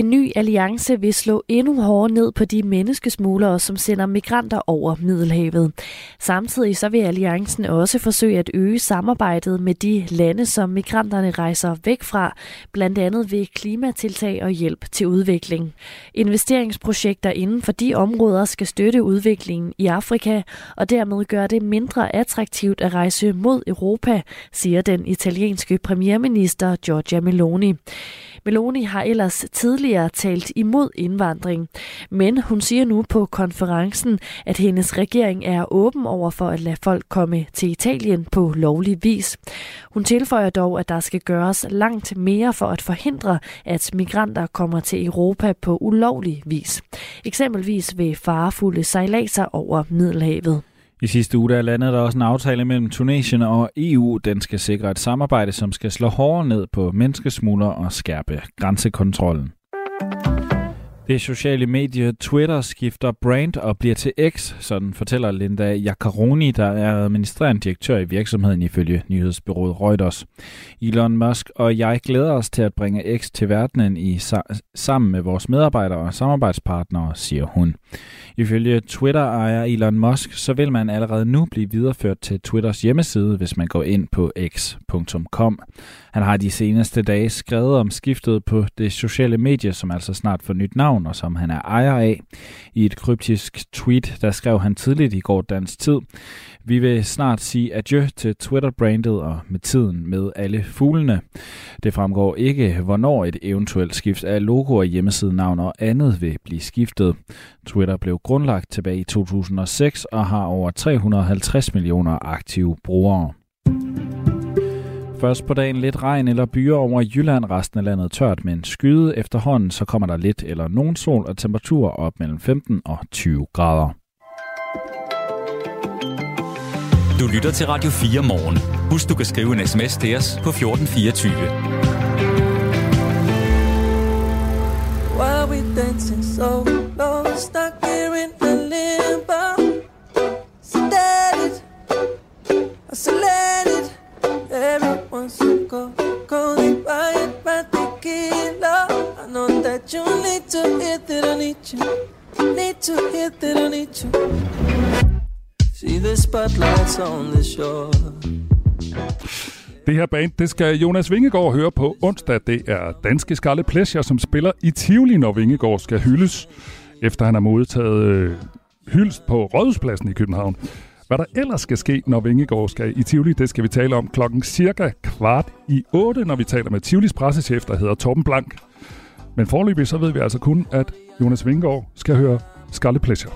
En ny alliance vil slå endnu hårdere ned på de menneskesmuglere, som sender migranter over Middelhavet. Samtidig så vil alliancen også forsøge at øge samarbejdet med de lande, som migranterne rejser væk fra, blandt andet ved klimatiltag og hjælp til udvikling. Investeringsprojekter inden for de områder skal støtte udviklingen i Afrika og dermed gøre det mindre attraktivt at rejse mod Europa, siger den italienske premierminister Giorgia Meloni. Meloni har ellers tidligere talt imod indvandring, men hun siger nu på konferencen, at hendes regering er åben over for at lade folk komme til Italien på lovlig vis. Hun tilføjer dog, at der skal gøres langt mere for at forhindre, at migranter kommer til Europa på ulovlig vis. Eksempelvis ved farefulde sejladser over Middelhavet. I sidste uge der landede der også en aftale mellem Tunesien og EU. Den skal sikre et samarbejde, som skal slå hårdere ned på menneskesmugler og skærpe grænsekontrollen. Det sociale medie Twitter skifter brand og bliver til X, sådan fortæller Linda Jaccaroni, der er administrerende direktør i virksomheden ifølge nyhedsbyrået Reuters. Elon Musk og jeg glæder os til at bringe X til verdenen i sammen med vores medarbejdere og samarbejdspartnere, siger hun. Ifølge Twitter-ejer Elon Musk, så vil man allerede nu blive videreført til Twitters hjemmeside, hvis man går ind på x.com. Han har de seneste dage skrevet om skiftet på det sociale medie, som altså snart får nyt navn, og som han er ejer af. I et kryptisk tweet, der skrev han tidligt i går dansk tid, vi vil snart sige adieu til Twitter-brandet og med tiden med alle fuglene. Det fremgår ikke, hvornår et eventuelt skift af logo og hjemmesidenavn og andet vil blive skiftet. Twitter blev grundlagt tilbage i 2006 og har over 350 millioner aktive brugere. Først på dagen lidt regn eller byer over Jylland, resten af landet tørt, men skyde efterhånden, så kommer der lidt eller nogen sol og temperatur op mellem 15 og 20 grader. Du lytter til Radio 4 morgen. Husk, du kan skrive en sms til os på 1424. Why we dancing so low, stuck Everyone's so go, go, buy it by the kilo. I know that you need to hear that I need you, need to hear that I need you. See the spotlights on the shore. Det her band, det skal Jonas Vingegaard høre på onsdag. Det er danske Scarlet Pleasure, som spiller i Tivoli, når Vingegaard skal hyldes, efter han har modtaget øh, hyldst på Rådhuspladsen i København. Hvad der ellers skal ske, når Vingegaard skal i Tivoli, det skal vi tale om klokken cirka kvart i 8, når vi taler med Tivolis pressechef, der hedder Torben Blank. Men forløbig så ved vi altså kun, at Jonas Vingegaard skal høre Scarlet Pleasure.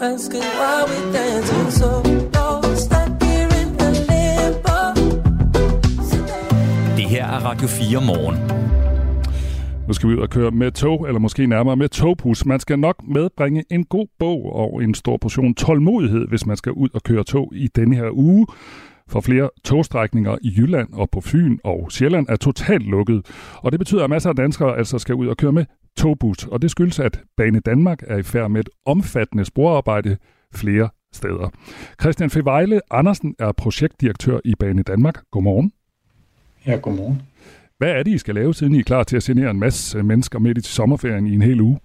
Asking why we dancing so. Det her er Radio 4 morgen. Nu skal vi ud og køre med tog, eller måske nærmere med togbus. Man skal nok medbringe en god bog og en stor portion tålmodighed, hvis man skal ud og køre tog i denne her uge. For flere togstrækninger i Jylland og på Fyn og Sjælland er totalt lukket. Og det betyder, at masser af danskere altså skal ud og køre med togbus. Og det skyldes, at Bane Danmark er i færd med et omfattende sporarbejde flere steder. Christian Fevejle Andersen er projektdirektør i Bane Danmark. Godmorgen. Ja, godmorgen. Hvad er det, I skal lave, siden I er klar til at genere en masse øh, mennesker midt i sommerferien i en hel uge?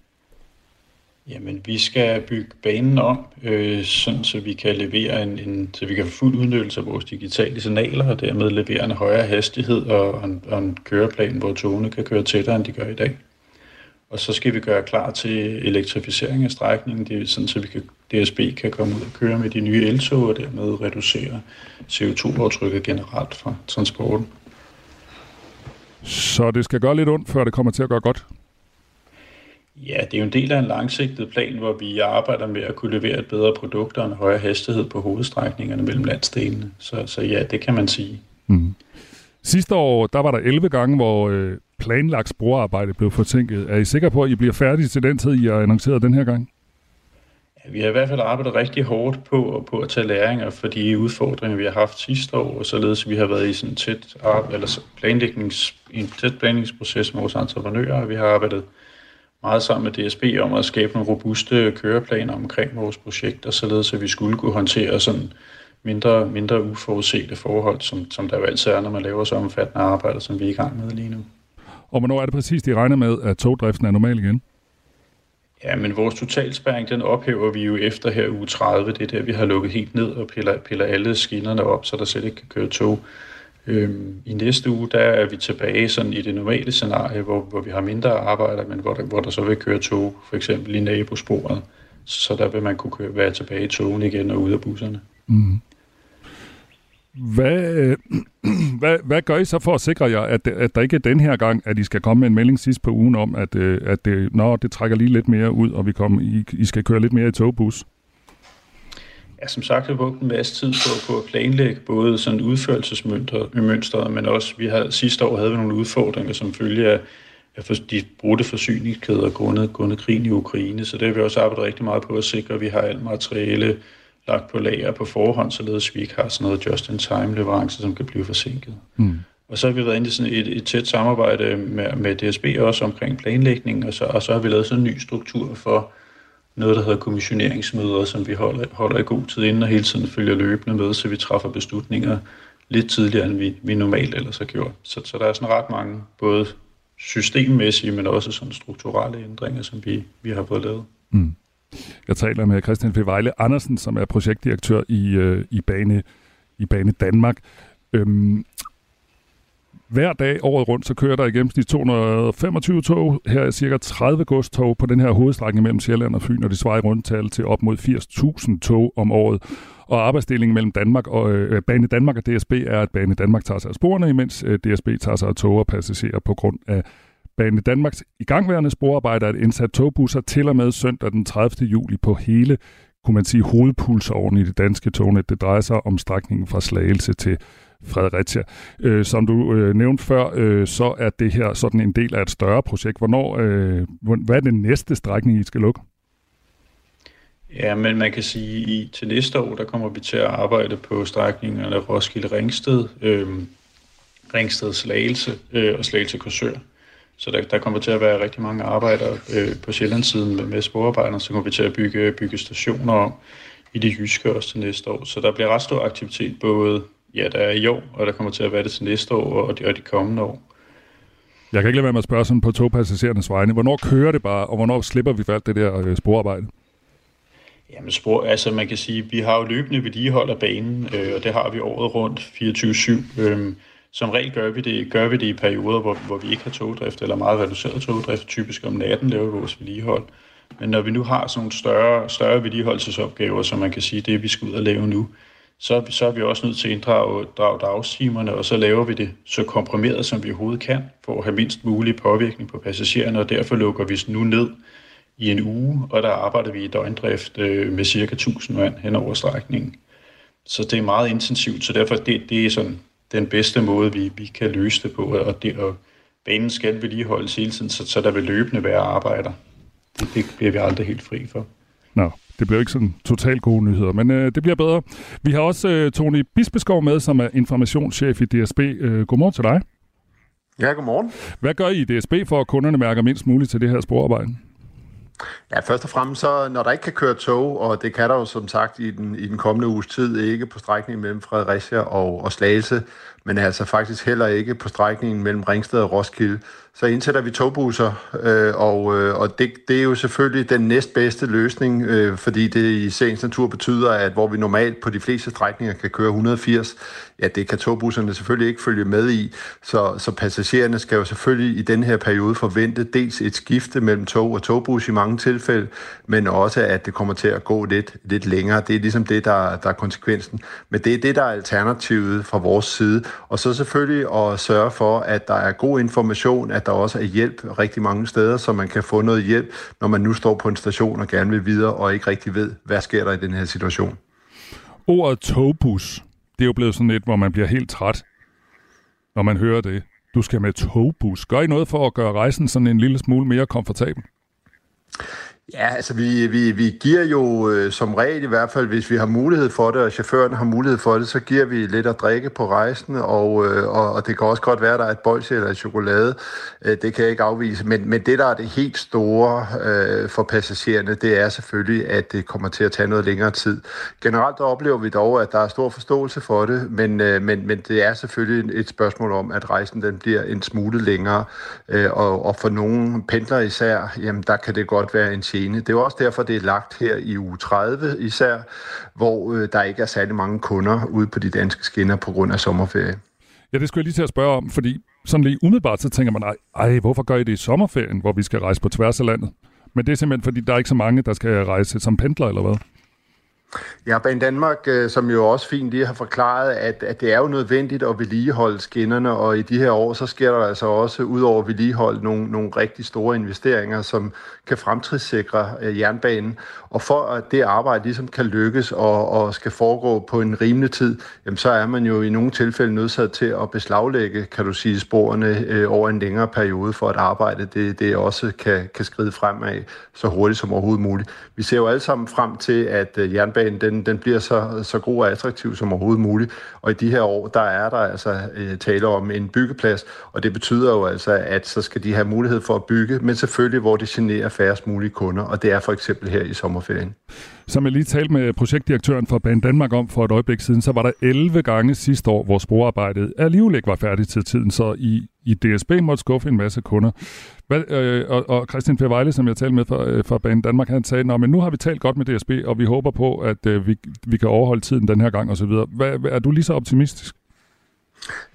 Jamen, vi skal bygge banen om, øh, sådan så vi kan levere en, en, så vi kan få fuld udnyttelse af vores digitale signaler, og dermed levere en højere hastighed og en, og en køreplan, hvor togene kan køre tættere, end de gør i dag. Og så skal vi gøre klar til elektrificering af strækningen, det er sådan, så vi kan, DSB kan komme ud og køre med de nye eltog, og dermed reducere CO2-aftrykket generelt fra transporten. Så det skal gøre lidt ondt, før det kommer til at gøre godt. Ja, det er jo en del af en langsigtet plan, hvor vi arbejder med at kunne levere et bedre produkt og en højere hastighed på hovedstrækningerne mellem landsdelene. Så, så ja, det kan man sige. Mm. Sidste år, der var der 11 gange, hvor øh, planlagt sporarbejde blev forsinket. Er I sikre på, at I bliver færdige til den tid, I har annonceret den her gang? Ja, vi har i hvert fald arbejdet rigtig hårdt på, på at tage læringer for de udfordringer, vi har haft sidste år, og således vi har været i sådan en tæt, eller planlægnings, en tæt planlægningsproces med vores entreprenører, og vi har arbejdet meget sammen med DSB om at skabe nogle robuste køreplaner omkring vores projekter, således at vi skulle kunne håndtere sådan mindre, mindre uforudsete forhold, som, som der jo altid er, når man laver så omfattende arbejde, som vi er i gang med lige nu. Og hvornår er det præcis, de regner med, at togdriften er normal igen? Ja, men vores totalspæring, den ophæver vi jo efter her uge 30. Det er der, vi har lukket helt ned og piller, piller alle skinnerne op, så der selv ikke kan køre tog. Øhm, I næste uge, der er vi tilbage sådan i det normale scenarie, hvor, hvor vi har mindre arbejder, men hvor der, hvor der så vil køre tog, for eksempel i nabosporet. Så der vil man kunne køre, være tilbage i togen igen og ud af busserne. Mm. Hvad, øh, (clears throat) hvad, hvad gør I så for at sikre jer, at, at der ikke er den her gang, at I skal komme med en melding sidst på ugen om, at, øh, at det, når det trækker lige lidt mere ud, og vi kommer, I, I skal køre lidt mere i togbus? Ja, som sagt har vi brugt en masse tid på, på at planlægge både sådan udførelsesmønstret, men også vi havde, sidste år havde vi nogle udfordringer som følge af, af for, de brudte forsyningskæder grundet, grundet krigen i Ukraine. Så det har vi også arbejdet rigtig meget på at sikre, at vi har alt materiale lagt på lager på forhånd, således vi ikke har sådan noget just-in-time leverance, som kan blive forsinket. Mm. Og så har vi været inde i sådan et, et tæt samarbejde med, med DSB også omkring planlægning, og så, og så har vi lavet sådan en ny struktur for noget, der hedder kommissioneringsmøder, som vi holder, holder i god tid inden og hele tiden følger løbende med, så vi træffer beslutninger lidt tidligere, end vi, vi normalt ellers har gjort. Så, så der er sådan ret mange, både systemmæssige, men også sådan strukturelle ændringer, som vi, vi har fået lavet. Mm. Jeg taler med Christian P. Vejle Andersen, som er projektdirektør i, øh, i, Bane, i Bane Danmark. Øhm, hver dag året rundt, så kører der i gennemsnit 225 tog. Her er cirka 30 godstog på den her hovedstrækning mellem Sjælland og Fyn, og det svarer i rundtal til op mod 80.000 tog om året. Og arbejdsdelingen mellem Danmark og øh, øh Bane Danmark og DSB er, at Bane Danmark tager sig af sporene, imens øh, DSB tager sig af tog og passagerer på grund af Bane Danmarks igangværende sporarbejder at indsat togbusser til og med søndag den 30. juli på hele, kunne man sige, hovedpulsåren i det danske tognet. Det drejer sig om strækningen fra Slagelse til Fredericia. Øh, som du øh, nævnte før, øh, så er det her sådan en del af et større projekt. Hvornår, øh, hvad er den næste strækning, I skal lukke? Ja, men man kan sige, at til næste år, der kommer vi til at arbejde på strækningerne Roskilde-Ringsted, øh, Ringsted-Slagelse øh, og Slagelse-Korsør. Så der, der kommer til at være rigtig mange arbejdere øh, på Sjællandssiden med, med sporarbejdere, så kommer vi til at bygge, bygge stationer om i det jyske også til næste år. Så der bliver ret stor aktivitet både, ja, der er i år, og der kommer til at være det til næste år og de, og de kommende år. Jeg kan ikke lade være med at spørge sådan på togpassagerernes vegne. Hvornår kører det bare, og hvornår slipper vi for alt det der øh, sporarbejde? Jamen spor, altså man kan sige, vi har jo løbende vedligehold af banen, øh, og det har vi året rundt 24-7. Øh, som regel gør vi det, gør vi det i perioder, hvor, hvor vi ikke har togdrift, eller meget reduceret togdrift. Typisk om natten laver vi vores vedligehold. Men når vi nu har sådan nogle større, større vedligeholdelsesopgaver, som man kan sige, det vi skal ud og lave nu, så så er vi også nødt til at inddrage drage dagstimerne, og så laver vi det så komprimeret, som vi overhovedet kan, for at have mindst mulig påvirkning på passagererne, og derfor lukker vi nu ned i en uge, og der arbejder vi i døgndrift øh, med cirka 1000 mand hen over strækningen. Så det er meget intensivt, så derfor det, det er sådan den bedste måde, vi, vi kan løse det på, og, det, og banen skal vedligeholdes hele tiden, så, så der vil løbende være arbejder. Det, det bliver vi aldrig helt fri for. Nå, det bliver ikke sådan totalt gode nyheder, men øh, det bliver bedre. Vi har også øh, Tony Bispeskov med, som er informationschef i DSB. Øh, godmorgen til dig. Ja, godmorgen. Hvad gør I i DSB for, at kunderne mærker mindst muligt til det her sporarbejde? Ja, først og fremmest så, når der ikke kan køre tog, og det kan der jo som sagt i den, i den kommende uges tid ikke på strækningen mellem Fredericia og, og Slagelse, men altså faktisk heller ikke på strækningen mellem Ringsted og Roskilde, så indsætter vi togbusser, øh, og, øh, og det, det er jo selvfølgelig den næstbedste løsning, øh, fordi det i sagens natur betyder, at hvor vi normalt på de fleste strækninger kan køre 180, ja, det kan togbusserne selvfølgelig ikke følge med i, så, så passagererne skal jo selvfølgelig i den her periode forvente dels et skifte mellem tog og togbus i mange tilfælde, men også at det kommer til at gå lidt, lidt længere. Det er ligesom det, der, der er konsekvensen. Men det er det, der er alternativet fra vores side. Og så selvfølgelig at sørge for, at der er god information, at der også er hjælp rigtig mange steder, så man kan få noget hjælp, når man nu står på en station og gerne vil videre og ikke rigtig ved, hvad sker der i den her situation. Ordet togbus, det er jo blevet sådan et, hvor man bliver helt træt, når man hører det. Du skal med togbus. Gør I noget for at gøre rejsen sådan en lille smule mere komfortabel? Ja, altså vi, vi, vi giver jo øh, som regel i hvert fald, hvis vi har mulighed for det, og chaufføren har mulighed for det, så giver vi lidt at drikke på rejsen, og, øh, og, og det kan også godt være, at der er et bolsje eller et chokolade. Øh, det kan jeg ikke afvise. Men, men det, der er det helt store øh, for passagererne, det er selvfølgelig, at det kommer til at tage noget længere tid. Generelt oplever vi dog, at der er stor forståelse for det, men, øh, men, men det er selvfølgelig et spørgsmål om, at rejsen den bliver en smule længere, øh, og, og for nogle pendler især, jamen der kan det godt være en gene. Det er jo også derfor, det er lagt her i uge 30 især, hvor øh, der ikke er særlig mange kunder ude på de danske skinner på grund af sommerferie. Ja, det skulle jeg lige til at spørge om, fordi sådan lige umiddelbart, så tænker man, ej, hvorfor gør I det i sommerferien, hvor vi skal rejse på tværs af landet? Men det er simpelthen, fordi der er ikke så mange, der skal rejse som pendler, eller hvad? Ja, Banen Danmark, øh, som jo også fint lige har forklaret, at, at det er jo nødvendigt at vedligeholde skinnerne, og i de her år, så sker der altså også, ud over vedligehold, nogle, nogle rigtig store investeringer, som kan fremtidssikre øh, jernbanen. Og for at det arbejde ligesom kan lykkes og, og skal foregå på en rimelig tid, jamen, så er man jo i nogle tilfælde nødsat til at beslaglægge, kan du sige, sporene øh, over en længere periode, for at arbejde det, det også kan, kan skride fremad så hurtigt som overhovedet muligt. Vi ser jo alle sammen frem til, at øh, jernbanen den, den bliver så, så god og attraktiv som overhovedet muligt. Og i de her år, der er der altså øh, tale om en byggeplads, og det betyder jo altså, at så skal de have mulighed for at bygge, men selvfølgelig, hvor det generer færrest mulige kunder, og det er for eksempel her i sommerferien. Som jeg lige talte med projektdirektøren for Ban Danmark om for et øjeblik siden, så var der 11 gange sidste år, hvor sporarbejdet alligevel ikke var færdigt til tiden, så i, i DSB måtte skuffe en masse kunder. Hvad, øh, og, og Christian Fervejle, som jeg talte med fra, øh, fra Banen Danmark, han sagde, men nu har vi talt godt med DSB, og vi håber på, at øh, vi, vi kan overholde tiden den her gang osv. Hvad, er du lige så optimistisk?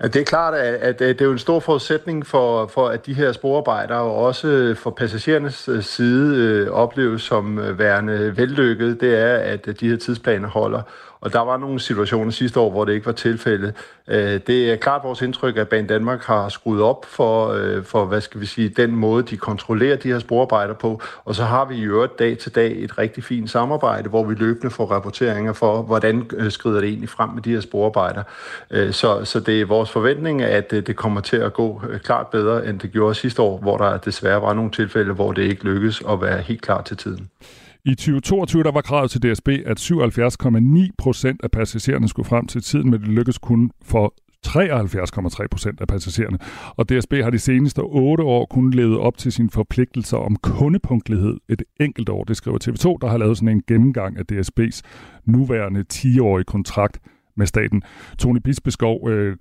Ja, det er klart, at, at det er jo en stor forudsætning for, for at de her sporarbejdere og også for passagerernes øh, side øh, opleves som øh, værende vellykket, det er, at de her tidsplaner holder. Og der var nogle situationer sidste år, hvor det ikke var tilfældet. Øh, det er klart vores indtryk, at Banen Danmark har skruet op for, øh, for, hvad skal vi sige, den måde, de kontrollerer de her sporarbejder på. Og så har vi i øvrigt dag til dag et rigtig fint samarbejde, hvor vi løbende får rapporteringer for, hvordan øh, skrider det egentlig frem med de her sporarbejder. Øh, så, så det er vores forventning, at øh, det kommer til at gå klart bedre, end det gjorde sidste år, hvor der desværre var nogle tilfælde, hvor det ikke lykkedes at være helt klar til tiden. I 2022 der var kravet til DSB, at 77,9 procent af passagererne skulle frem til tiden, men det lykkedes kun for 73,3 procent af passagererne. Og DSB har de seneste 8 år kun levet op til sine forpligtelser om kundepunktlighed et enkelt år. Det skriver TV2, der har lavet sådan en gennemgang af DSB's nuværende 10-årige kontrakt med staten. Tony Bisbeskov, øh,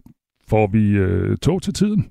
får vi øh, tog til tiden?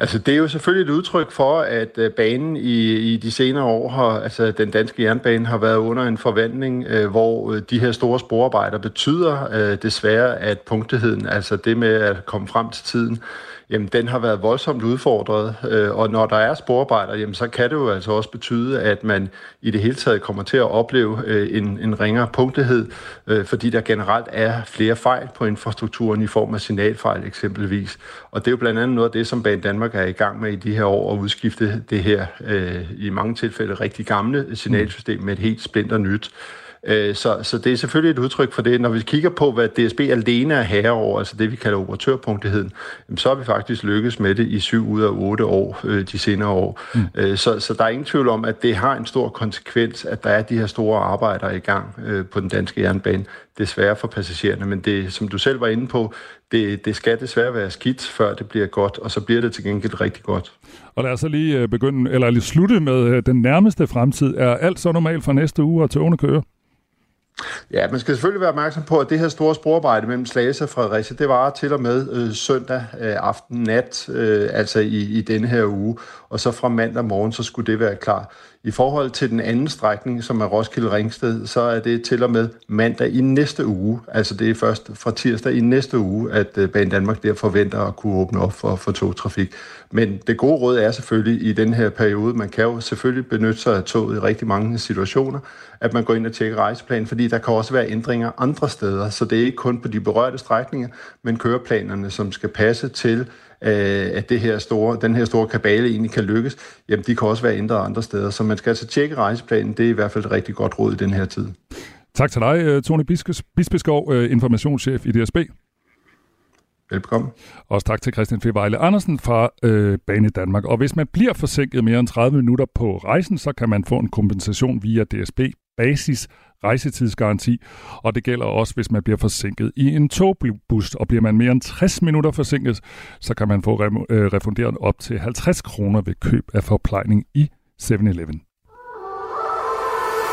Altså, det er jo selvfølgelig et udtryk for, at øh, banen i, i de senere år har, altså den danske jernbane har været under en forvandling, øh, hvor øh, de her store sporarbejder betyder øh, desværre, at punktligheden, altså det med at komme frem til tiden, jamen den har været voldsomt udfordret, øh, og når der er sporarbejder, jamen så kan det jo altså også betyde, at man i det hele taget kommer til at opleve øh, en, en ringere punktlighed, øh, fordi der generelt er flere fejl på infrastrukturen i form af signalfejl eksempelvis. Og det er jo blandt andet noget af det, som Banen Danmark er i gang med i de her år, at udskifte det her øh, i mange tilfælde rigtig gamle signalsystem med et helt splinter nyt. Øh, så, så det er selvfølgelig et udtryk for det. Når vi kigger på, hvad DSB alene er herre over, altså det vi kalder operatørpunktligheden, så har vi faktisk lykkes med det i syv ud af otte år øh, de senere år. Mm. Øh, så, så der er ingen tvivl om, at det har en stor konsekvens, at der er de her store arbejder i gang på den danske jernbane. Desværre for passagererne, men det, som du selv var inde på, det, det skal desværre være skidt, før det bliver godt, og så bliver det til gengæld rigtig godt. Og lad os så lige begynde, eller lige slutte med den nærmeste fremtid. Er alt så normalt for næste uge, og togene kører? Ja, man skal selvfølgelig være opmærksom på, at det her store sporarbejde mellem Slagelse og Fredericia, det var til og med øh, søndag øh, aften nat, øh, altså i, i denne her uge, og så fra mandag morgen, så skulle det være klar. I forhold til den anden strækning, som er Roskilde Ringsted, så er det til og med mandag i næste uge. Altså det er først fra tirsdag i næste uge, at øh, Bane Danmark der forventer at kunne åbne op for, for togtrafik. Men det gode råd er selvfølgelig i den her periode, man kan jo selvfølgelig benytte sig af toget i rigtig mange situationer, at man går ind og tjekker rejseplanen, fordi der kan også være ændringer andre steder. Så det er ikke kun på de berørte strækninger, men køreplanerne, som skal passe til øh, at det her store, den her store kabale egentlig kan lykkes, jamen de kan også være ændret andre steder. Så man skal altså tjekke rejseplanen. Det er i hvert fald et rigtig godt råd i den her tid. Tak til dig, øh, Tony Bispeskov, øh, informationschef i DSB. Velkommen. Også tak til Christian Fevejle Andersen fra øh, Bane Danmark. Og hvis man bliver forsinket mere end 30 minutter på rejsen, så kan man få en kompensation via DSB Basis rejsetidsgaranti, og det gælder også, hvis man bliver forsinket i en togbus, og bliver man mere end 60 minutter forsinket, så kan man få øh, refunderet op til 50 kroner ved køb af forplejning i 7-Eleven.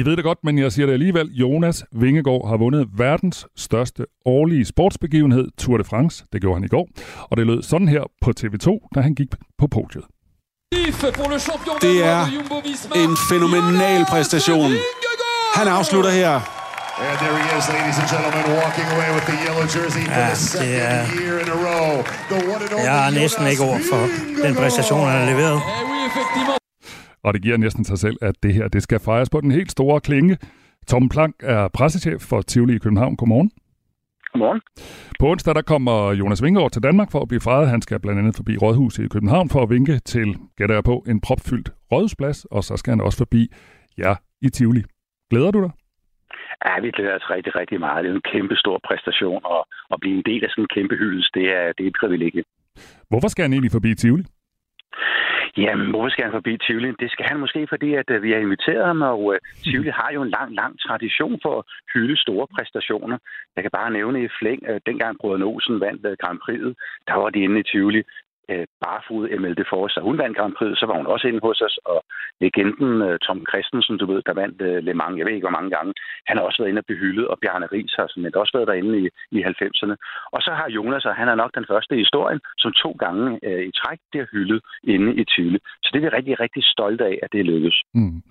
I ved det godt, men jeg siger det alligevel. Jonas Vingegaard har vundet verdens største årlige sportsbegivenhed, Tour de France. Det gjorde han i går. Og det lød sådan her på TV2, da han gik på podiet. Det er en fænomenal præstation. Han afslutter her And there he is, ladies and gentlemen, walking away with the yellow jersey for ja, the second er... year in a row. The one and only Jeg har næsten ikke ord for den præstation, han har leveret. Og det giver næsten sig selv, at det her det skal fejres på den helt store klinge. Tom Plank er pressechef for Tivoli i København. Godmorgen. Godmorgen. På onsdag der kommer Jonas Vingegaard til Danmark for at blive fejret. Han skal blandt andet forbi Rådhuset i København for at vinke til, gætter jeg på, en propfyldt rådhusplads, og så skal han også forbi jer i Tivoli. Glæder du dig? Ja, vi glæder os rigtig, rigtig meget. Det er en kæmpe stor præstation, og at blive en del af sådan en kæmpe hyldest, det er, det er et privilegie. Hvorfor skal han egentlig forbi Tivoli? Jamen, hvorfor skal han forbi Tivoli? Det skal han måske, fordi at, øh, vi har inviteret ham, og uh, Tivoli har jo en lang, lang tradition for at hylde store præstationer. Jeg kan bare nævne i flæng, uh, dengang Brødre Olsen vandt uh, Grand Prix'et, der var de inde i Tivoli øh, barfod Emil de Force, så hun vandt Grand Prix, så var hun også inde hos os, og legenden øh, Tom Christensen, du ved, der vandt øh, Le Mans, jeg ved ikke hvor mange gange, han har også været inde og behyldet, og Bjarne Ries har sådan, også været derinde i, i 90'erne. Og så har Jonas, og han er nok den første i historien, som to gange øh, i træk bliver hyldet inde i Tivoli. Så det er vi rigtig, rigtig stolte af, at det lykkes. Mm.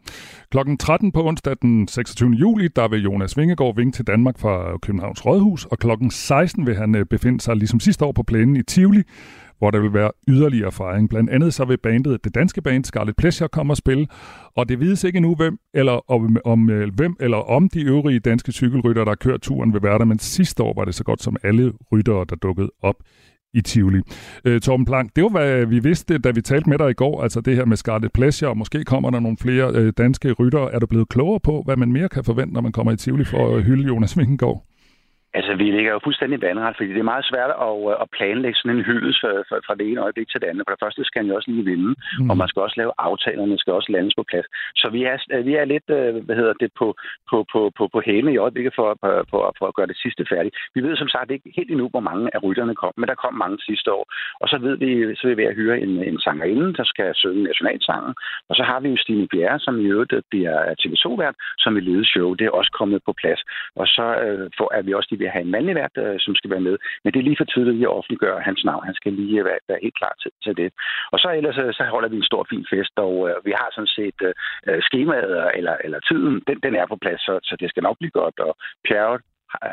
Klokken 13 på onsdag den 26. juli, der vil Jonas Vingegaard vinke til Danmark fra Københavns Rådhus, og klokken 16 vil han øh, befinde sig ligesom sidste år på plænen i Tivoli, hvor der vil være yderligere fejring. Blandt andet så vil bandet, det danske band Scarlet Pleasure komme og spille, og det vides ikke nu, hvem eller om, om, øh, hvem eller om de øvrige danske cykelryttere, der har kørt turen, vil være der, men sidste år var det så godt som alle ryttere, der dukkede op i Tivoli. Øh, Torben Plank, det var, hvad vi vidste, da vi talte med dig i går, altså det her med Scarlet Pleasure, og måske kommer der nogle flere øh, danske ryttere. Er du blevet klogere på, hvad man mere kan forvente, når man kommer i Tivoli for at hylde Jonas Vingegaard? Altså, vi ligger jo fuldstændig vandret, fordi det er meget svært at, øh, at planlægge sådan en hyldest fra, fra det ene øjeblik til det andet. For det første skal han jo også lige vinde, mm. og man skal også lave aftalerne, skal også landes på plads. Så vi er, øh, vi er lidt, øh, hvad hedder det, på, på, på, på, på hæne i øjeblikket for, på, på, for at gøre det sidste færdigt. Vi ved som sagt ikke helt endnu, hvor mange af rytterne kom, men der kom mange sidste år. Og så ved vi, så vil vi ved at hyre en, en sangerinde, der skal synge nationalsangen. Og så har vi jo Stine Bjerre, som i øvrigt bliver TV2-vært, som vil lede show. Det er også kommet på plads. Og så øh, får, er vi også lige vil have en mandlig vært, øh, som skal være med. Men det er lige for tidligt at offentliggøre hans navn. Han skal lige være, være helt klar til, til det. Og så ellers øh, så holder vi en stor fin fest, og øh, vi har sådan set øh, øh skemaet øh, eller, eller tiden, den, den er på plads, så, så det skal nok blive godt. Og Pierre,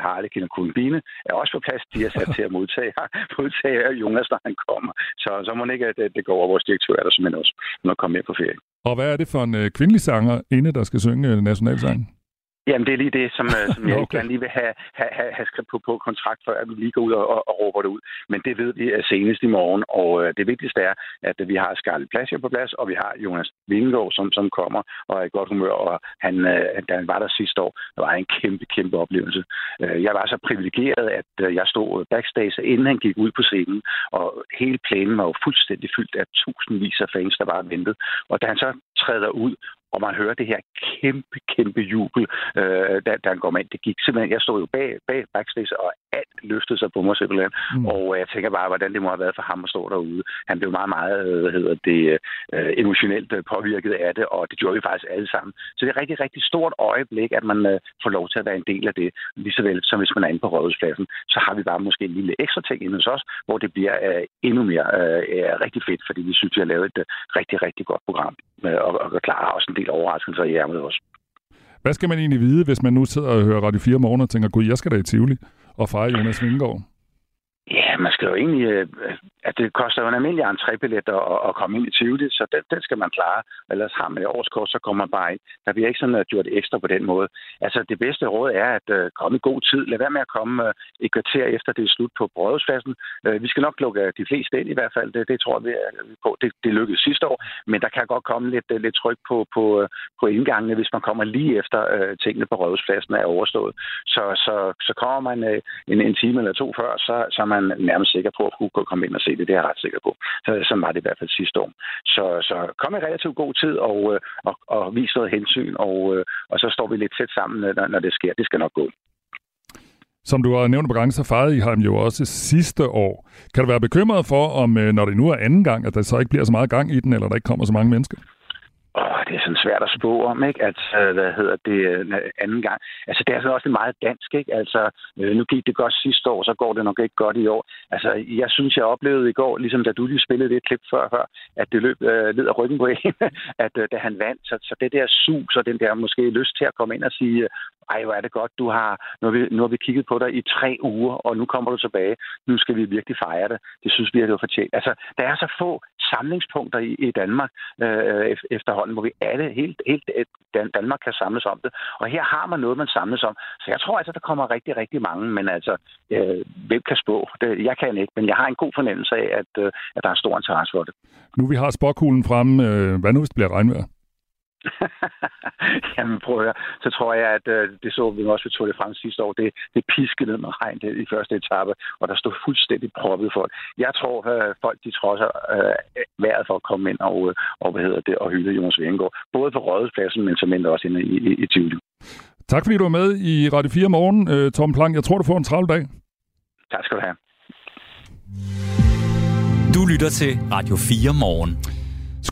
Harlekin og Kulbine er også på plads. De er sat til at modtage, (laughs) modtage Jonas, når han kommer. Så, så må det ikke, at det går over vores direktør, der simpelthen også, når kommer med på ferie. Og hvad er det for en øh, kvindelig sanger inde, der skal synge nationalsangen? Jamen, det er lige det, som, øh, som jeg (laughs) okay. gerne lige vil have, have, have, have skrevet på, på kontrakt, før at vi lige går ud og, og, råber det ud. Men det ved vi senest i morgen, og øh, det vigtigste er, at vi har Scarlett Plasher på plads, og vi har Jonas Vingegaard, som, som kommer og er i godt humør, og han, øh, da han var der sidste år, der var en kæmpe, kæmpe oplevelse. Øh, jeg var så privilegeret, at øh, jeg stod backstage, inden han gik ud på scenen, og hele planen var jo fuldstændig fyldt af tusindvis af fans, der var ventet. Og da han så træder ud og man hører det her kæmpe, kæmpe jubel, øh, da, da han går ind. Det gik simpelthen, jeg stod jo bag, bag backstage, og alt løftede sig på mig simpelthen. Mm. Og jeg tænker bare, hvordan det må have været for ham at stå derude. Han blev meget, meget, øh, hvad hedder det, øh, emotionelt øh, påvirket af det, og det gjorde vi faktisk alle sammen. Så det er et rigtig, rigtig stort øjeblik, at man øh, får lov til at være en del af det, lige så vel som hvis man er inde på Rådhuspladsen. Så har vi bare måske en lille ekstra ting inde hos os, hvor det bliver øh, endnu mere øh, rigtig fedt, fordi vi synes, vi har lavet et øh, rigtig, rigtig godt program, øh, og, og klarer også en del overraskelser i ærmet også. Hvad skal man egentlig vide, hvis man nu sidder og hører Radio 4 morgen og tænker, gud, jeg skal da i Tivoli og fejre Jonas Vingård? Ja, man skal jo egentlig... Øh, at det koster jo en almindelig entrébillet at, at komme ind i Tivoli, så den, den skal man klare. Ellers har man et årskort, så kommer man bare ind. Der bliver ikke sådan uh, gjort ekstra på den måde. Altså, det bedste råd er at uh, komme i god tid. Lad være med at komme uh, et kvarter efter det er slut på brødhuspladsen. Uh, vi skal nok lukke de fleste ind i hvert fald. Det, det tror vi på. Det, det lykkedes sidste år, men der kan godt komme lidt, uh, lidt tryk på, på, uh, på indgangene, hvis man kommer lige efter uh, tingene på brødhuspladsen er overstået. Så, så, så kommer man uh, en, en time eller to før, så, så er man nærmest sikker på at kunne komme ind og se det. Det er jeg ret sikker på. Så, sådan var det i hvert fald sidste år. Så, så kom i relativt god tid og, øh, og, og vis noget hensyn, og, øh, og så står vi lidt tæt sammen, når, når det sker. Det skal nok gå. Som du har nævnt på gange, så fejrede I ham jo også sidste år. Kan du være bekymret for, om øh, når det nu er anden gang, at der så ikke bliver så meget gang i den, eller der ikke kommer så mange mennesker? Åh, det er sådan svært at spå om, ikke? At, øh, hvad hedder det, øh, anden gang. Altså, det er sådan også meget dansk, ikke? Altså, øh, nu gik det godt sidste år, så går det nok ikke godt i år. Altså, jeg synes, jeg oplevede i går, ligesom da du lige spillede det klip før, før at det løb øh, ned af ryggen på en, (laughs) at øh, da han vandt. Så, så det der sus og den der måske lyst til at komme ind og sige, ej, hvor er det godt, du har, nu har, vi, nu har vi kigget på dig i tre uger, og nu kommer du tilbage. Nu skal vi virkelig fejre det. Det synes vi, at det var fortjent. Altså, der er så få samlingspunkter i, i Danmark øh, efterhånden, hvor vi alle, helt, helt øh, Danmark kan samles om det. Og her har man noget, man samles om. Så jeg tror altså, der kommer rigtig, rigtig mange, men altså, øh, hvem kan spå? Det, jeg kan ikke, men jeg har en god fornemmelse af, at, øh, at der er stor interesse for det. Nu vi har spåkuglen fremme, øh, hvad nu hvis det bliver regnvejr? (laughs) Jamen prøv at høre. Så tror jeg, at øh, det så vi også ved Tour de France sidste år. Det, det piskede ned med regn det, i første etape, og der stod fuldstændig proppet for Jeg tror, at øh, folk de trodser øh, vejret for at komme ind og, øh, og, hvad hedder det, og hylde Jonas Vingegaard. Både på Rådhuspladsen, men som også inde i, i, i Tivoli. Tak fordi du var med i Radio 4 morgen, øh, Tom Plank. Jeg tror, du får en travl dag. Tak skal du have. Du lytter til Radio 4 morgen.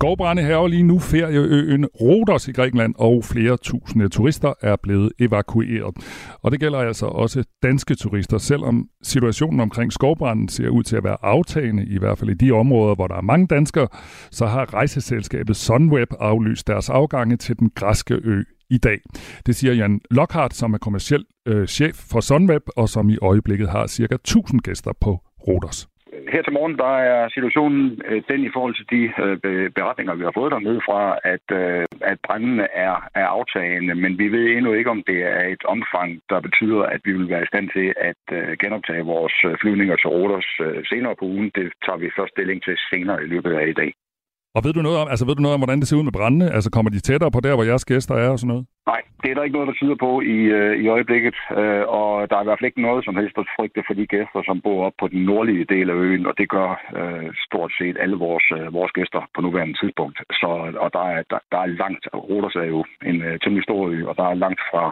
Skovbrænde her lige nu ferieøen Rodos i Grækenland, og flere tusinde turister er blevet evakueret. Og det gælder altså også danske turister, selvom situationen omkring skovbranden ser ud til at være aftagende, i hvert fald i de områder, hvor der er mange danskere, så har rejseselskabet Sunweb aflyst deres afgange til den græske ø i dag. Det siger Jan Lockhart, som er kommersiel øh, chef for Sunweb, og som i øjeblikket har cirka 1000 gæster på Rodos her til morgen, der er situationen øh, den i forhold til de øh, beretninger, vi har fået dernede fra, at, øh, at brændene er, er aftagende, men vi ved endnu ikke, om det er et omfang, der betyder, at vi vil være i stand til at øh, genoptage vores øh, flyvninger til Rodos øh, senere på ugen. Det tager vi først stilling til senere i løbet af i dag. Og ved du noget om, altså ved du noget om, hvordan det ser ud med brændene? Altså kommer de tættere på der, hvor jeres gæster er og sådan noget? Nej, det er der ikke noget, der tyder på i, øh, i øjeblikket, øh, og der er i hvert fald ikke noget som helst at frygte for de gæster, som bor op på den nordlige del af øen, og det gør øh, stort set alle vores, øh, vores gæster på nuværende tidspunkt. Så, og der er, der, der er langt, Rodos er jo en øh, temmelig stor ø, og der er langt fra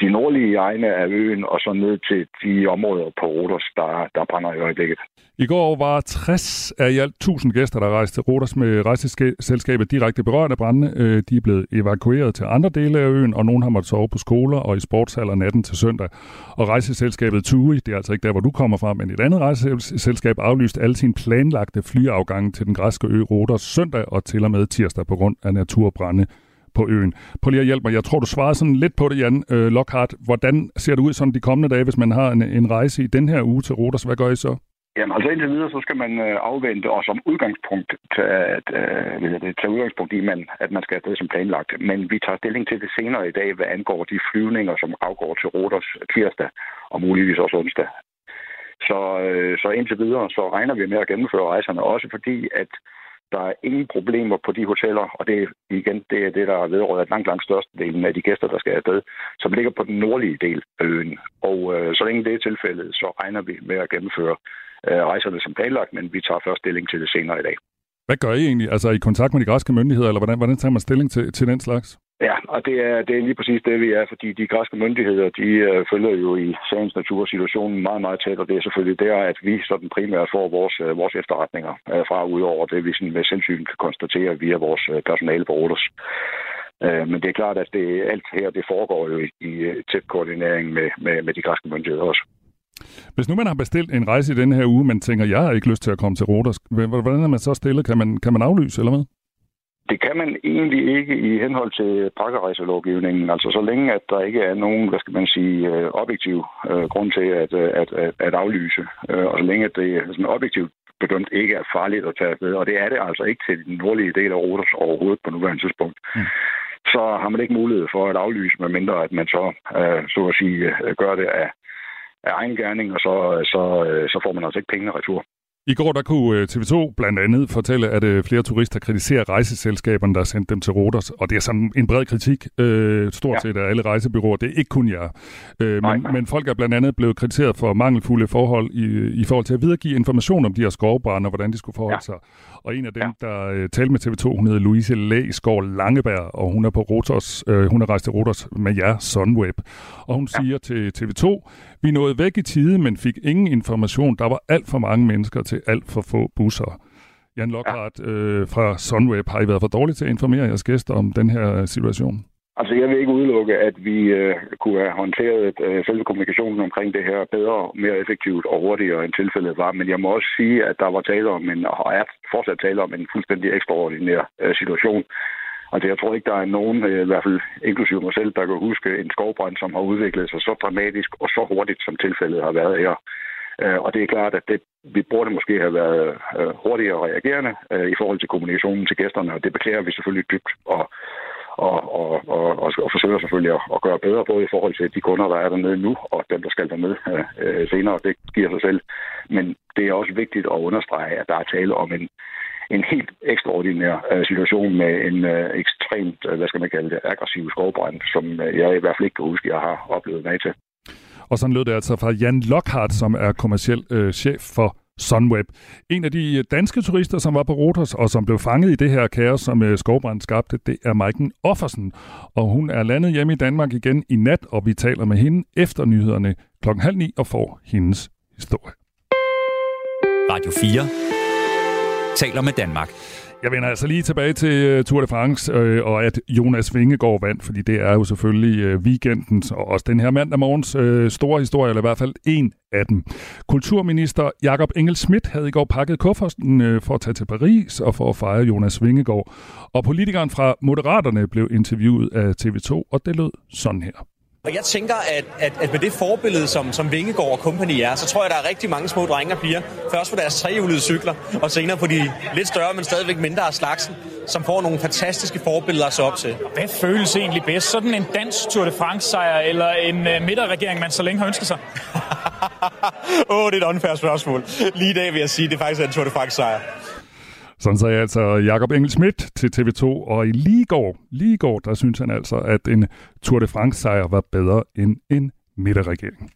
de nordlige egne af øen, og så ned til de områder på Rodos, der, der brænder i øjeblikket. I går var 60 af i alt 1000 gæster, der rejste til Rodos med rejseselskabet direkte berørt af brændende. Øh, de er blevet evakueret til andre dele af øen, og nogen har måttet sove på skoler og i sportshaller natten til søndag. Og rejseselskabet TUI, det er altså ikke der, hvor du kommer fra, men et andet rejseselskab aflyste alle sine planlagte flyafgange til den græske ø Rodos søndag og til og med tirsdag på grund af naturbrænde på øen. Prøv lige at hjælpe mig. Jeg tror, du svarede sådan lidt på det, Jan øh, Lockhart. Hvordan ser det ud sådan de kommende dage, hvis man har en, en rejse i den her uge til Rodos? Hvad gør I så? Jamen altså indtil videre, så skal man øh, afvente og som udgangspunkt tage, at, øh, det, tage udgangspunkt i, man, at man skal afsted som planlagt. Men vi tager stilling til det senere i dag, hvad angår de flyvninger, som afgår til Rodos tirsdag og muligvis også onsdag. Så, øh, så indtil videre, så regner vi med at gennemføre rejserne, også fordi, at der er ingen problemer på de hoteller, og det, igen, det er det, der vedrører langt, langt størstedelen af de gæster, der skal afsted, som ligger på den nordlige del af øen. Og øh, så længe det er tilfældet, så regner vi med at gennemføre øh, rejserne som planlagt, men vi tager først stilling til det senere i dag. Hvad gør I egentlig? Altså er I kontakt med de græske myndigheder, eller hvordan, hvordan tager man stilling til, til den slags? Ja, og det er, det er lige præcis det, vi er, fordi de græske myndigheder, de øh, følger jo i sagens natur situationen meget, meget tæt, og det er selvfølgelig der, at vi sådan primært får vores, øh, vores efterretninger øh, fra, udover det, vi sådan med selvsyn kan konstatere via vores øh, personale på orders. Øh, men det er klart, at det, alt her det foregår jo i, i øh, tæt koordinering med, med, med de græske myndigheder også. Hvis nu man har bestilt en rejse i den her uge, men tænker, jeg har ikke lyst til at komme til Rodos, hvordan er man så stillet? Kan man, kan man aflyse, eller hvad? Det kan man egentlig ikke i henhold til pakkerejselovgivningen. Altså så længe, at der ikke er nogen, hvad skal man sige, øh, objektiv øh, grund til at, øh, at, at, at aflyse. Og så længe, at det er sådan objektivt bedømt ikke er farligt at tage afsted. Og det er det altså ikke til den nordlige del af Rodos overhovedet på nuværende tidspunkt. Mm. Så har man ikke mulighed for at aflyse, medmindre at man så, så at sige, gør det af, af egen gerning, og så, så, så får man altså ikke pengene retur. I går der kunne øh, TV2 blandt andet fortælle, at øh, flere turister kritiserer rejseselskaberne, der har sendt dem til Rodos. Og det er sådan en bred kritik, øh, stort ja. set af alle rejsebyråer. Det er ikke kun jer. Øh, men, men folk er blandt andet blevet kritiseret for mangelfulde forhold i, i forhold til at videregive information om de her skovbrænder, og hvordan de skulle forholde ja. sig. Og en af dem, ja. der øh, talte med TV2, hun hedder Louise Læsgaard Langeberg, og hun er på Rotos, øh, hun er rejst til Rotos med jer, Sunweb. Og hun ja. siger til TV2, vi nåede væk i tide, men fik ingen information. Der var alt for mange mennesker til alt for få busser. Jan Lockhart ja. øh, fra Sunweb, har I været for dårligt til at informere jeres gæster om den her situation? Altså, jeg vil ikke udelukke, at vi øh, kunne have håndteret øh, selve kommunikationen omkring det her bedre, mere effektivt og hurtigere, end tilfældet var. Men jeg må også sige, at der var tale om en, og er fortsat tale om en fuldstændig ekstraordinær øh, situation. Altså, jeg tror ikke, der er nogen, øh, i hvert fald inklusive mig selv, der kan huske en skovbrand, som har udviklet sig så dramatisk og så hurtigt, som tilfældet har været her. Øh, og det er klart, at det, vi burde måske have været øh, hurtigere reagerende øh, i forhold til kommunikationen til gæsterne, og det beklager vi selvfølgelig dybt. Og og, og, og, og, og forsøger selvfølgelig at, at gøre bedre, både i forhold til de kunder, der er dernede nu, og dem, der skal dernede øh, øh, senere. Det giver sig selv. Men det er også vigtigt at understrege, at der er tale om en, en helt ekstraordinær øh, situation med en øh, ekstremt, øh, hvad skal man kalde det, aggressiv skovbrand, som øh, jeg i hvert fald ikke kan huske, jeg har oplevet med til. Og sådan lød det altså fra Jan Lockhart, som er kommersiel øh, chef for Sunweb. En af de øh, danske turister, som var på Rotos, og som blev fanget i det her kaos, som øh, skovbrand skabte, det er Maiken Offersen. Og hun er landet hjemme i Danmark igen i nat, og vi taler med hende efter nyhederne klokken halv ni og får hendes historie. Radio 4 taler med Danmark. Jeg vender altså lige tilbage til øh, Tour de France, øh, og at Jonas Vingegaard vandt, fordi det er jo selvfølgelig øh, weekendens, og også den her mandag morgens øh, store historie, eller i hvert fald en af dem. Kulturminister Jakob Engel Schmidt havde i går pakket kufferten øh, for at tage til Paris og for at fejre Jonas Vingegaard. Og politikeren fra Moderaterne blev interviewet af TV2, og det lød sådan her. Og jeg tænker, at, at, at med det forbillede, som, som Vingegaard og kompagni er, så tror jeg, der er rigtig mange små drenge og piger. Først på deres trehjulede cykler, og senere på de lidt større, men stadigvæk mindre af slagsen, som får nogle fantastiske forbilleder at se op til. Hvad føles egentlig bedst? Sådan en dansk Tour de France-sejr, eller en uh, midterregering, man så længe har ønsket sig? (laughs) Åh, oh, det er et unfair spørgsmål. Lige i dag vil jeg sige, at det faktisk er en Tour de France-sejr. Sådan sagde altså Jakob Engel Schmidt til TV2, og i lige går, lige går, der synes han altså, at en Tour de France sejr var bedre end en midterregering.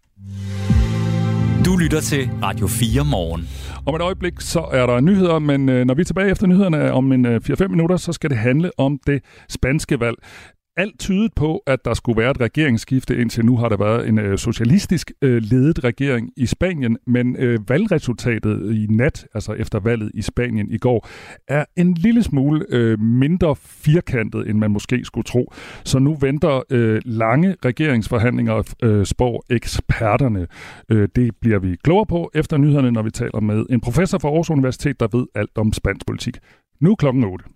Du lytter til Radio 4 morgen. Om et øjeblik, så er der nyheder, men øh, når vi er tilbage efter nyhederne om en øh, 4-5 minutter, så skal det handle om det spanske valg alt tydet på, at der skulle være et regeringsskifte. Indtil nu har der været en øh, socialistisk øh, ledet regering i Spanien, men øh, valgresultatet i nat, altså efter valget i Spanien i går, er en lille smule øh, mindre firkantet, end man måske skulle tro. Så nu venter øh, lange regeringsforhandlinger, øh, spår eksperterne. Øh, det bliver vi klogere på efter nyhederne, når vi taler med en professor fra Aarhus Universitet, der ved alt om spansk politik. Nu klokken 8.